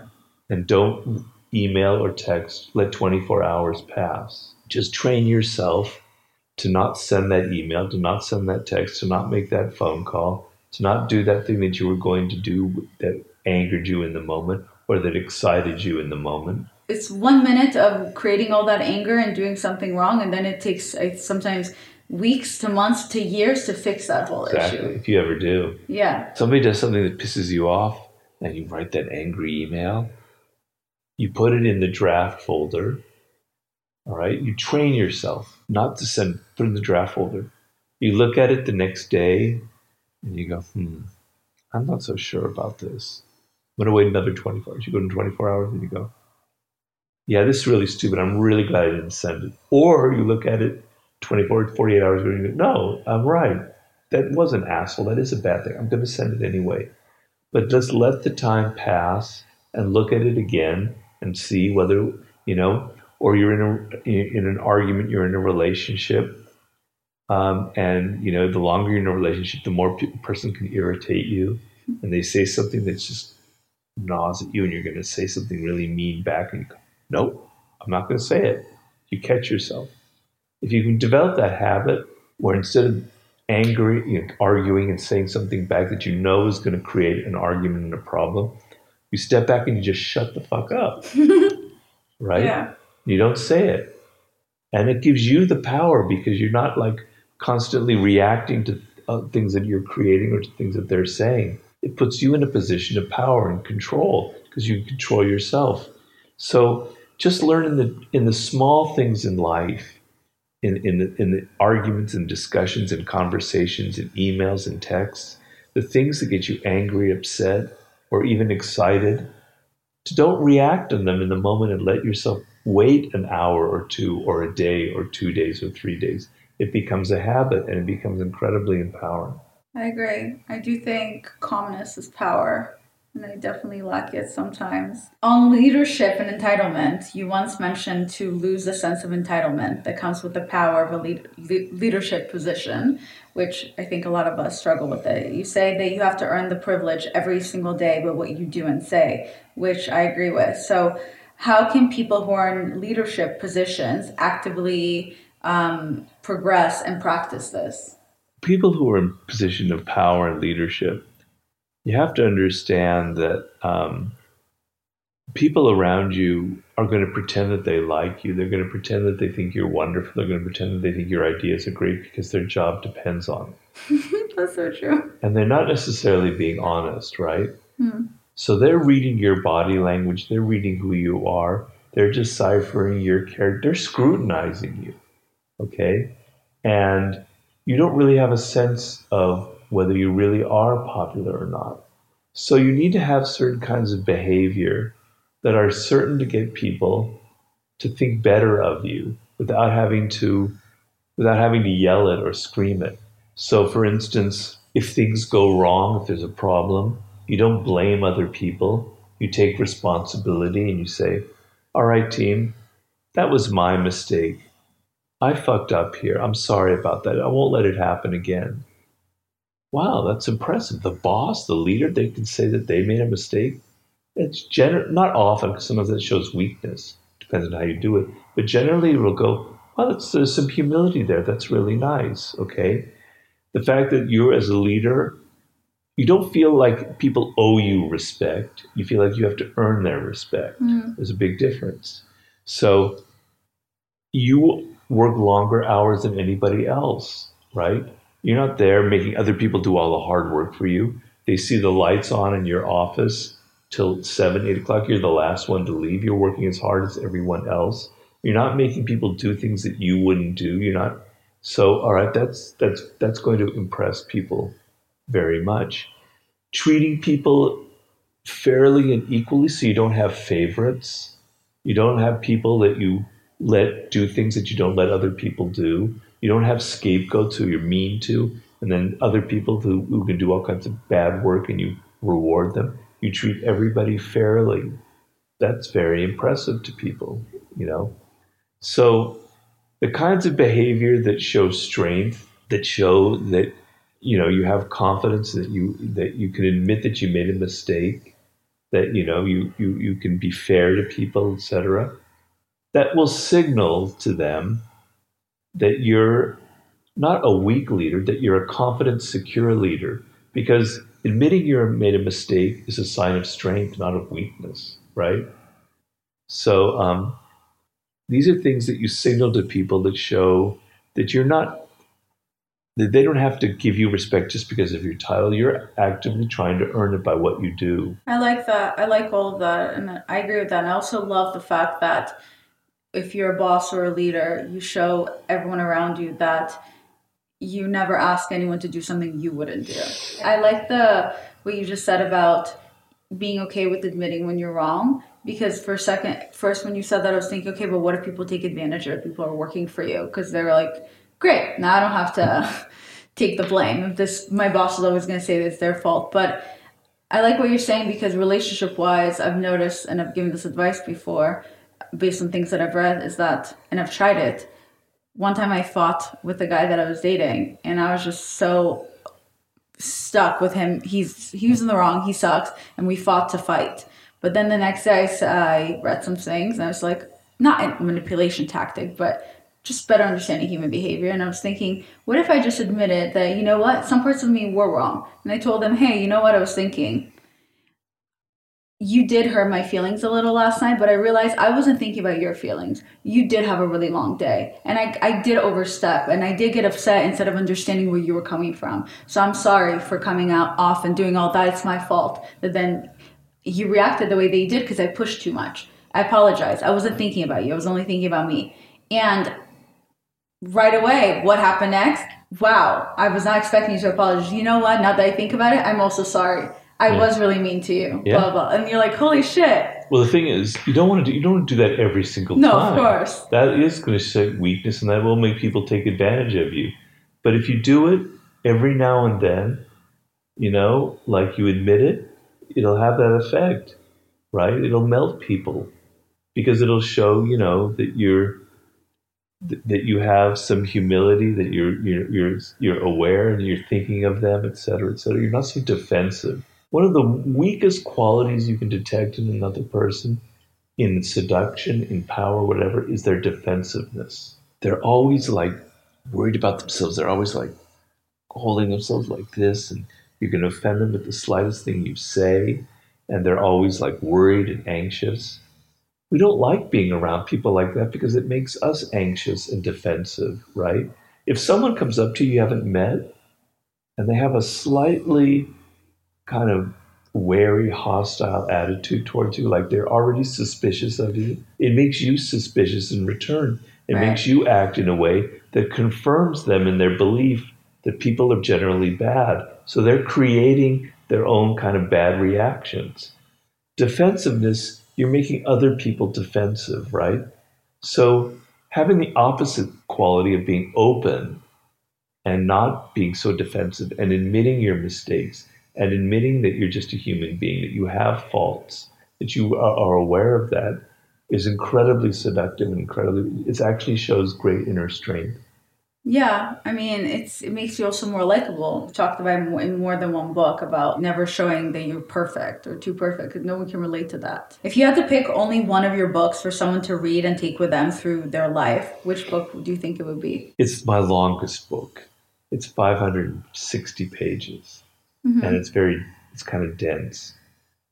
S2: and don't email or text, let 24 hours pass. Just train yourself to not send that email, to not send that text, to not make that phone call, to not do that thing that you were going to do that angered you in the moment or that excited you in the moment.
S4: It's one minute of creating all that anger and doing something wrong, and then it takes sometimes weeks to months to years to fix that whole
S2: exactly,
S4: issue.
S2: If you ever do.
S4: Yeah.
S2: Somebody does something that pisses you off, and you write that angry email you put it in the draft folder. All right. You train yourself not to send, put in the draft folder. You look at it the next day and you go, hmm, I'm not so sure about this. I'm going to wait another 24 hours. You go to 24 hours and you go, yeah, this is really stupid. I'm really glad I didn't send it. Or you look at it 24, 48 hours ago and you go, no, I'm right. That was an asshole. That is a bad thing. I'm going to send it anyway. But just let the time pass and look at it again and see whether you know or you're in a in an argument you're in a relationship um, and you know the longer you're in a relationship the more pe- person can irritate you and they say something that's just gnaws at you and you're going to say something really mean back and you go nope i'm not going to say it. You catch yourself. If you can develop that habit where instead of angry you know, arguing and saying something back that you know is going to create an argument and a problem you step back and you just shut the fuck up. right?
S4: Yeah.
S2: You don't say it. And it gives you the power because you're not like constantly reacting to uh, things that you're creating or to things that they're saying. It puts you in a position of power and control because you control yourself. So just learn in the in the small things in life, in in the, in the arguments and discussions and conversations and emails and texts, the things that get you angry, upset, or even excited, to don't react on them in the moment and let yourself wait an hour or two or a day or two days or three days. It becomes a habit and it becomes incredibly empowering.
S4: I agree. I do think calmness is power and I definitely lack it sometimes. On leadership and entitlement, you once mentioned to lose the sense of entitlement that comes with the power of a lead, leadership position, which I think a lot of us struggle with it. You say that you have to earn the privilege every single day with what you do and say, which I agree with. So, how can people who are in leadership positions actively um, progress and practice this?
S2: People who are in position of power and leadership, you have to understand that um, people around you are going to pretend that they like you. They're going to pretend that they think you're wonderful. They're going to pretend that they think your ideas are great because their job depends on
S4: it. That's so true.
S2: And they're not necessarily being honest, right? Hmm. So they're reading your body language. They're reading who you are. They're deciphering your character. They're scrutinizing you. Okay. And you don't really have a sense of whether you really are popular or not. So you need to have certain kinds of behavior that are certain to get people to think better of you without having to without having to yell it or scream it. So for instance, if things go wrong, if there's a problem, you don't blame other people. You take responsibility and you say, "All right, team, that was my mistake. I fucked up here. I'm sorry about that. I won't let it happen again." Wow, that's impressive. The boss, the leader, they can say that they made a mistake it's gener- not often because sometimes it shows weakness. Depends on how you do it. But generally, we'll go, well, there's some humility there. That's really nice. Okay. The fact that you're as a leader, you don't feel like people owe you respect. You feel like you have to earn their respect. Mm. There's a big difference. So you work longer hours than anybody else, right? You're not there making other people do all the hard work for you. They see the lights on in your office till seven, eight o'clock. You're the last one to leave. You're working as hard as everyone else. You're not making people do things that you wouldn't do. You're not. So, all right, that's that's that's going to impress people very much. Treating people fairly and equally, so you don't have favorites. You don't have people that you let do things that you don't let other people do. You don't have scapegoats who you're mean to, and then other people who, who can do all kinds of bad work and you reward them you treat everybody fairly. That's very impressive to people, you know. So the kinds of behavior that show strength, that show that you know you have confidence that you that you can admit that you made a mistake, that you know you you you can be fair to people, etc. That will signal to them that you're not a weak leader, that you're a confident, secure leader, because admitting you made a mistake is a sign of strength, not of weakness, right? So um, these are things that you signal to people that show that you're not that they don't have to give you respect just because of your title. You're actively trying to earn it by what you do.
S4: I like that. I like all that. And I agree with that. And I also love the fact that if you're a boss or a leader, you show everyone around you that you never ask anyone to do something you wouldn't do. I like the what you just said about being okay with admitting when you're wrong because for a second first when you said that I was thinking okay but what if people take advantage of people are working for you because they're like great now I don't have to take the blame if this my boss is always going to say it's their fault but I like what you're saying because relationship wise I've noticed and I've given this advice before based on things that I've read is that and I've tried it one time I fought with the guy that I was dating, and I was just so stuck with him. He's he was in the wrong. He sucks, and we fought to fight. But then the next day, I, I read some things, and I was like, not a manipulation tactic, but just better understanding human behavior. And I was thinking, what if I just admitted that you know what, some parts of me were wrong, and I told them, hey, you know what I was thinking you did hurt my feelings a little last night, but I realized I wasn't thinking about your feelings. You did have a really long day, and I, I did overstep, and I did get upset instead of understanding where you were coming from. So I'm sorry for coming out off and doing all that. It's my fault. that then you reacted the way that you did because I pushed too much. I apologize. I wasn't thinking about you. I was only thinking about me. And right away, what happened next? Wow, I was not expecting you to apologize. You know what? Now that I think about it, I'm also sorry I yeah. was really mean to you, yeah. blah blah, and you're like, holy shit.
S2: Well, the thing is, you don't want to do you don't want to do that every single
S4: no,
S2: time.
S4: No, of course.
S2: That is going to show weakness, and that will make people take advantage of you. But if you do it every now and then, you know, like you admit it, it'll have that effect, right? It'll melt people because it'll show, you know, that you're that you have some humility, that you're you're you're, you're aware and you're thinking of them, et cetera, et cetera. You're not so defensive one of the weakest qualities you can detect in another person in seduction, in power, whatever, is their defensiveness. They're always like worried about themselves. They're always like holding themselves like this, and you can offend them with the slightest thing you say, and they're always like worried and anxious. We don't like being around people like that because it makes us anxious and defensive, right? If someone comes up to you you haven't met and they have a slightly kind of wary, hostile attitude towards you, like they're already suspicious of you, it makes you suspicious in return. It
S4: Right.
S2: makes you act in a way that confirms them in their belief that people are generally bad. So they're creating their own kind of bad reactions. Defensiveness, you're making other people defensive, right? So having the opposite quality of being open and not being so defensive and admitting your mistakes and admitting that you're just a human being, that you have faults, that you are, are aware of that is incredibly seductive and incredibly, it actually shows great inner strength.
S4: Yeah, I mean, it's it makes you also more likable. We talked about in more- in more than one book about never showing that you're perfect or too perfect because no one can relate to that. If you had to pick only one of your books for someone to read and take with them through their life, which book do you think it would be?
S2: It's my longest book. It's 560 pages. Mm-hmm. And it's very, it's kind of dense.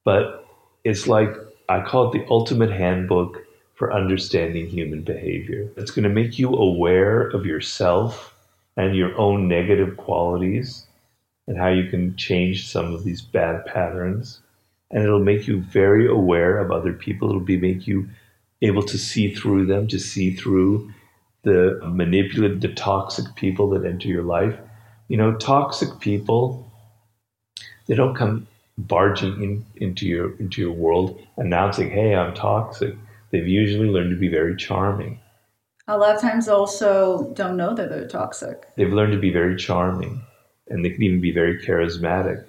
S2: But it's like, I call it the ultimate handbook for understanding human behavior. It's going to make you aware of yourself and your own negative qualities and how you can change some of these bad patterns. And it'll make you very aware of other people. It'll be make you able to see through them, to see through the manipulative, the toxic people that enter your life. You know, toxic people, they don't come barging in, into your into your world announcing, "Hey, I'm toxic." They've usually learned to be very charming.
S4: A lot of times, also don't know that they're toxic.
S2: They've learned to be very charming, and they can even be very charismatic.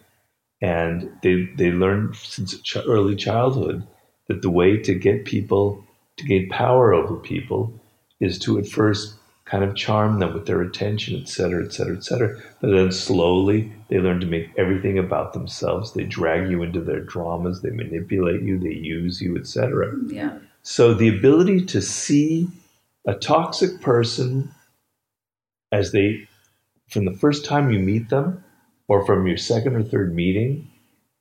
S2: And they they learn since ch- early childhood that the way to get people to gain power over people is to at first kind of charm them with their attention, et cetera, et cetera, et cetera. But then slowly they learn to make everything about themselves. They drag you into their dramas, they manipulate you, they use you, et cetera.
S4: Yeah.
S2: So the ability to see a toxic person as they, from the first time you meet them or from your second or third meeting,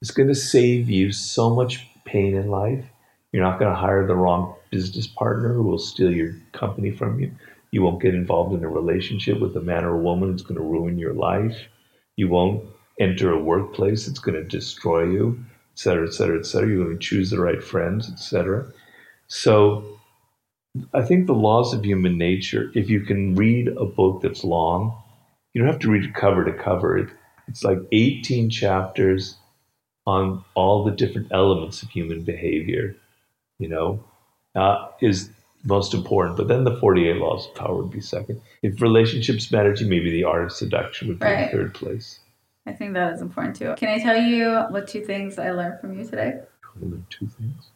S2: is going to save you so much pain in life. You're not going to hire the wrong business partner who will steal your company from you. You won't get involved in a relationship with a man or a woman that's going to ruin your life. You won't enter a workplace that's going to destroy you, et cetera, et cetera, et cetera. You're going to choose the right friends, et cetera. So I think the laws of human nature, if you can read a book that's long, you don't have to read cover to cover. It's like 18 chapters on all the different elements of human behavior, you know, uh, is most important. But then the 48 laws of power would be second. If relationships matter to you, maybe the art of seduction would be
S4: Right.
S2: in third place.
S4: I think that is important too. Can I tell you what two things I learned from you today?
S2: Two things.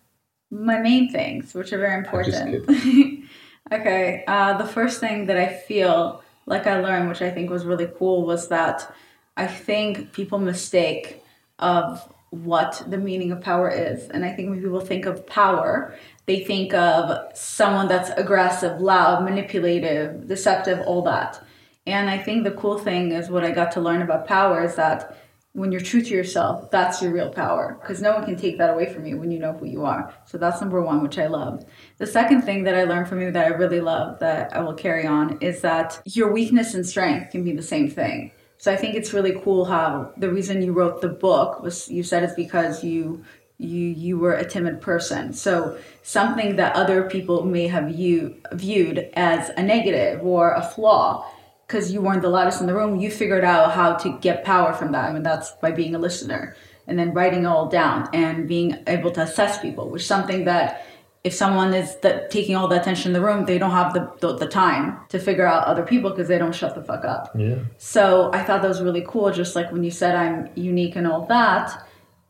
S4: my main things, which are very important. okay, uh, the first thing that I feel like I learned, which I think was really cool, was that I think people mistake of what the meaning of power is, and I think when people think of power, they think of someone that's aggressive, loud, manipulative, deceptive, all that. And I think the cool thing is what I got to learn about power is that when you're true to yourself, that's your real power because no one can take that away from you when you know who you are. So that's number one, which I love. The second thing that I learned from you that I really love that I will carry on is that your weakness and strength can be the same thing. So I think it's really cool how the reason you wrote the book was you said it's because you you you were a timid person. So something that other people may have you viewed as a negative or a flaw because you weren't the loudest in the room, you figured out how to get power from that. I mean, that's by being a listener and then writing it all down and being able to assess people, which is something that if someone is that taking all the attention in the room, they don't have the, the, the time to figure out other people because they don't shut the fuck up.
S2: Yeah.
S4: So I thought that was really cool. Just like when you said I'm unique and all that,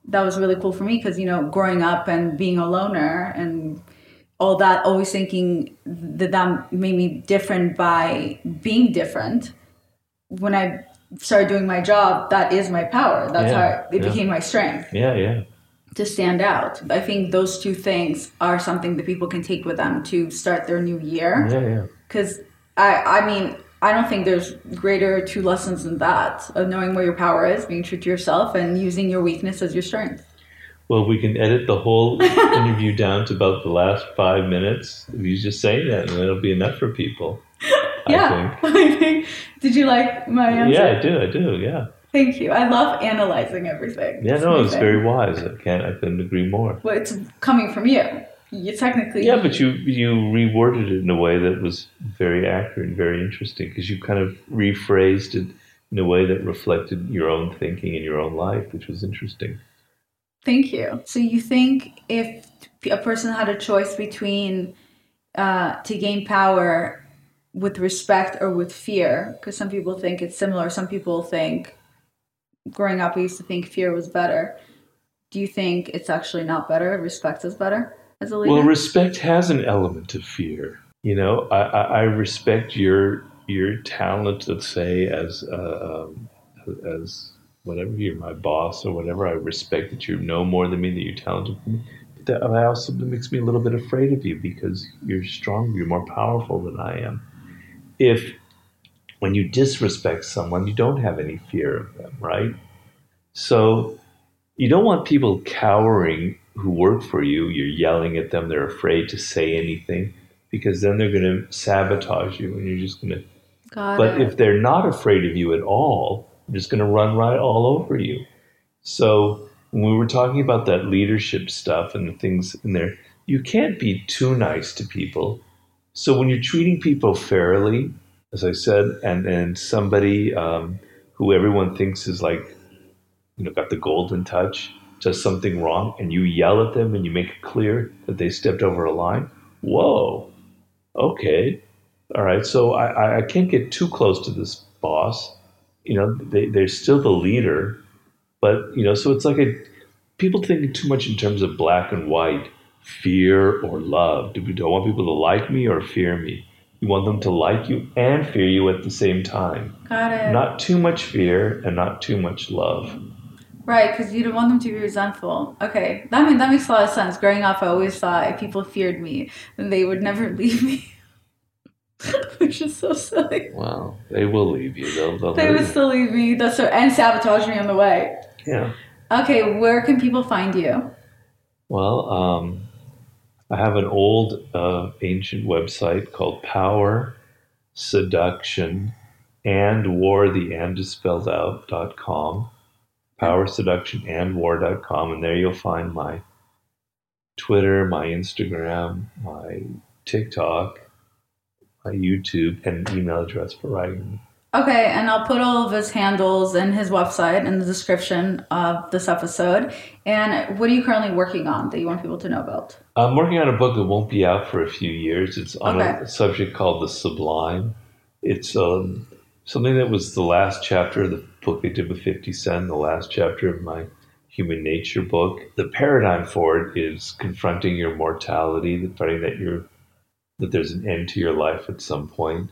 S4: that was really cool for me because, you know, growing up and being a loner and all that, always thinking that that made me different by being different. When I started doing my job, that is my power. That's
S2: Yeah,
S4: how it
S2: yeah.
S4: became my strength.
S2: Yeah, yeah.
S4: to stand out. I think those two things are something that people can take with them to start their new year.
S2: Yeah, yeah.
S4: Because I, I mean, I don't think there's greater two lessons than that of knowing where your power is, being true to yourself, and using your weakness as your strength.
S2: Well, we can edit the whole interview down to about the last five minutes of you just saying that, and it'll be enough for people.
S4: yeah, I think. Did you like my answer?
S2: Yeah, I do. I do. Yeah.
S4: Thank you. I love analyzing everything.
S2: Yeah,
S4: It's
S2: no, it's very wise. I can't. I couldn't agree more.
S4: Well, it's coming from you. You technically.
S2: Yeah, but you you reworded it in a way that was very accurate and very interesting because you kind of rephrased it in a way that reflected your own thinking and your own life, which was interesting.
S4: Thank you. So you think if a person had a choice between uh, to gain power with respect or with fear, because some people think it's similar. Some people think growing up, we used to think fear was better. Do you think it's actually not better? Respect is better as a leader.
S2: Well, respect has an element of fear. You know, I, I, respect your your talent. Let's say as uh, um, as whatever you're my boss or whatever. I respect that you know more than me, that you're talented than me. But that also makes me a little bit afraid of you because you're stronger, you're more powerful than I am. If when you disrespect someone, you don't have any fear of them, right? So you don't want people cowering who work for you. You're yelling at them, they're afraid to say anything because then they're going to sabotage you and you're just going to.
S4: Got
S2: But
S4: it.
S2: if they're not afraid of you at all, they're just going to run right all over you. So when we were talking about that leadership stuff and the things in there, you can't be too nice to people. So when you're treating people fairly, as I said, and and somebody um, who everyone thinks is like, you know, got the golden touch, does something wrong, and you yell at them and you make it clear that they stepped over a line. Whoa, okay, all right. So I, I- can't get too close to this boss. You know, they, they're still the leader, but you know, so it's like a people thinking too much in terms of black and white, fear or love. Do we do I want people to like me or fear me? You want them to like you and fear you at the same time.
S4: Got it.
S2: Not too much fear and not too much love.
S4: Right, because you don't want them to be resentful. Okay, that mean that makes a lot of sense. Growing up, I always thought if people feared me, then they would never leave me, which is so silly.
S2: Wow, they will leave you. They'll, they'll
S4: They
S2: you.
S4: still leave me. That's so, and sabotage me on the way.
S2: Yeah.
S4: Okay, where can people find you?
S2: Well, um, I have an old, uh, ancient website called Power Seduction and War. The and is spelled out dot com. Power Seduction and War.com, and there you'll find my Twitter, my Instagram, my TikTok, my YouTube, and email address for writing.
S4: Okay, and I'll put all of his handles and his website in the description of this episode. And what are you currently working on that you want people to know about?
S2: I'm working on a book that won't be out for a few years. It's on
S4: Okay.
S2: a subject called the sublime. It's um, something that was the last chapter of the book I did with 50 Cent, the last chapter of my human nature book. The paradigm for it is confronting your mortality, the finding that you're that there's an end to your life at some point,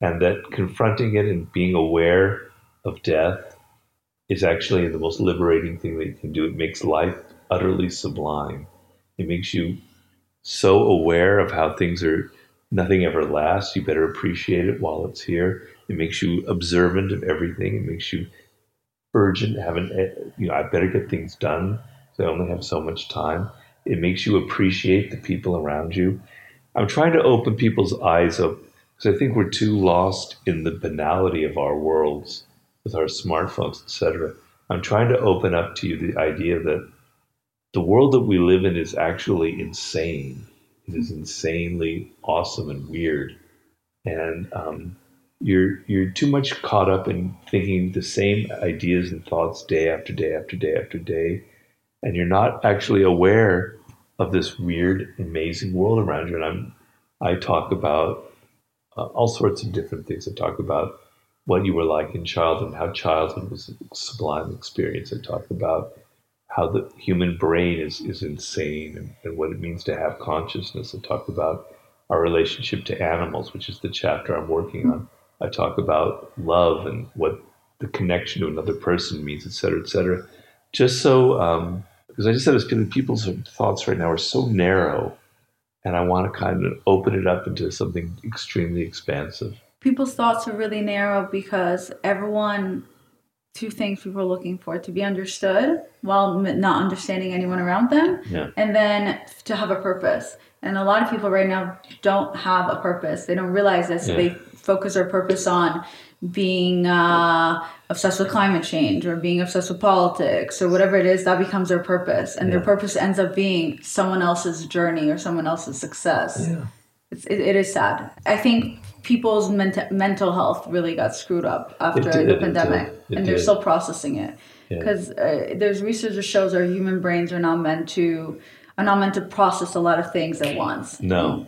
S2: and that confronting it and being aware of death is actually the most liberating thing that you can do. It makes life utterly sublime. It makes you so aware of how things are, nothing ever lasts. You better appreciate it while it's here. It makes you observant of everything. It makes you urgent, having, you know, I better get things done. So I only have so much time. It makes you appreciate the people around you. I'm trying to open people's eyes up because I think we're too lost in the banality of our worlds with our smartphones, etc. I'm trying to open up to you the idea that the world that we live in is actually insane. It is insanely awesome and weird, and um, you're you're too much caught up in thinking the same ideas and thoughts day after day after day after day, and you're not actually aware of this weird, amazing world around you. And I'm I talk about uh, all sorts of different things. I talk about what you were like in childhood, how childhood was a sublime experience. I talk about how the human brain is, is insane and, and what it means to have consciousness. I talk about our relationship to animals, which is the chapter I'm working on. I talk about love and what the connection to another person means, et cetera, et cetera. Just so um, because I just have this feeling people's thoughts right now are so narrow, and I want to kind of open it up into something extremely expansive.
S4: People's thoughts are really narrow because everyone, two things people are looking for to be understood while not understanding anyone around them,
S2: Yeah.
S4: and then to have a purpose. And a lot of people right now don't have a purpose. They don't realize this. So
S2: Yeah.
S4: they focus their purpose on being uh, obsessed with climate change or being obsessed with politics or whatever it is. That becomes their purpose, and their purpose ends up being someone else's journey or someone else's success.
S2: Yeah.
S4: It's, it, it is sad. I think people's ment- mental health really got screwed up after
S2: did,
S4: the
S2: it
S4: pandemic,
S2: did, it
S4: and they're
S2: did.
S4: still processing it.
S2: Yeah.
S4: Because uh, there's research that shows our human brains are not meant to are not meant to process a lot of things at once.
S2: No.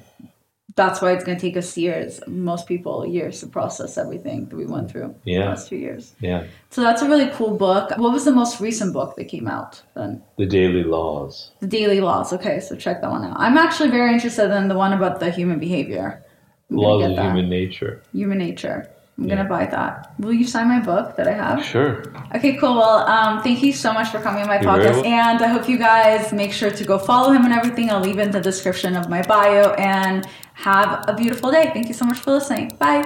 S4: That's why it's going to take us years, most people years to process everything that we went through
S2: Yeah.
S4: last two years.
S2: Yeah.
S4: So that's a really cool book. What was the most recent book that came out then?
S2: The daily laws.
S4: The Daily Laws. Okay, so check that one out. I'm actually very interested in the one about the human behavior.
S2: Laws of
S4: that.
S2: human nature.
S4: Human nature. I'm gonna buy that. Will you sign my book that I have?
S2: Sure.
S4: Okay, cool. Well, um, thank you so much for coming on my
S2: You're
S4: podcast, and I hope you guys make sure to go follow him and everything. I'll leave in the description of my bio, and have a beautiful day. Thank you so much for listening. Bye.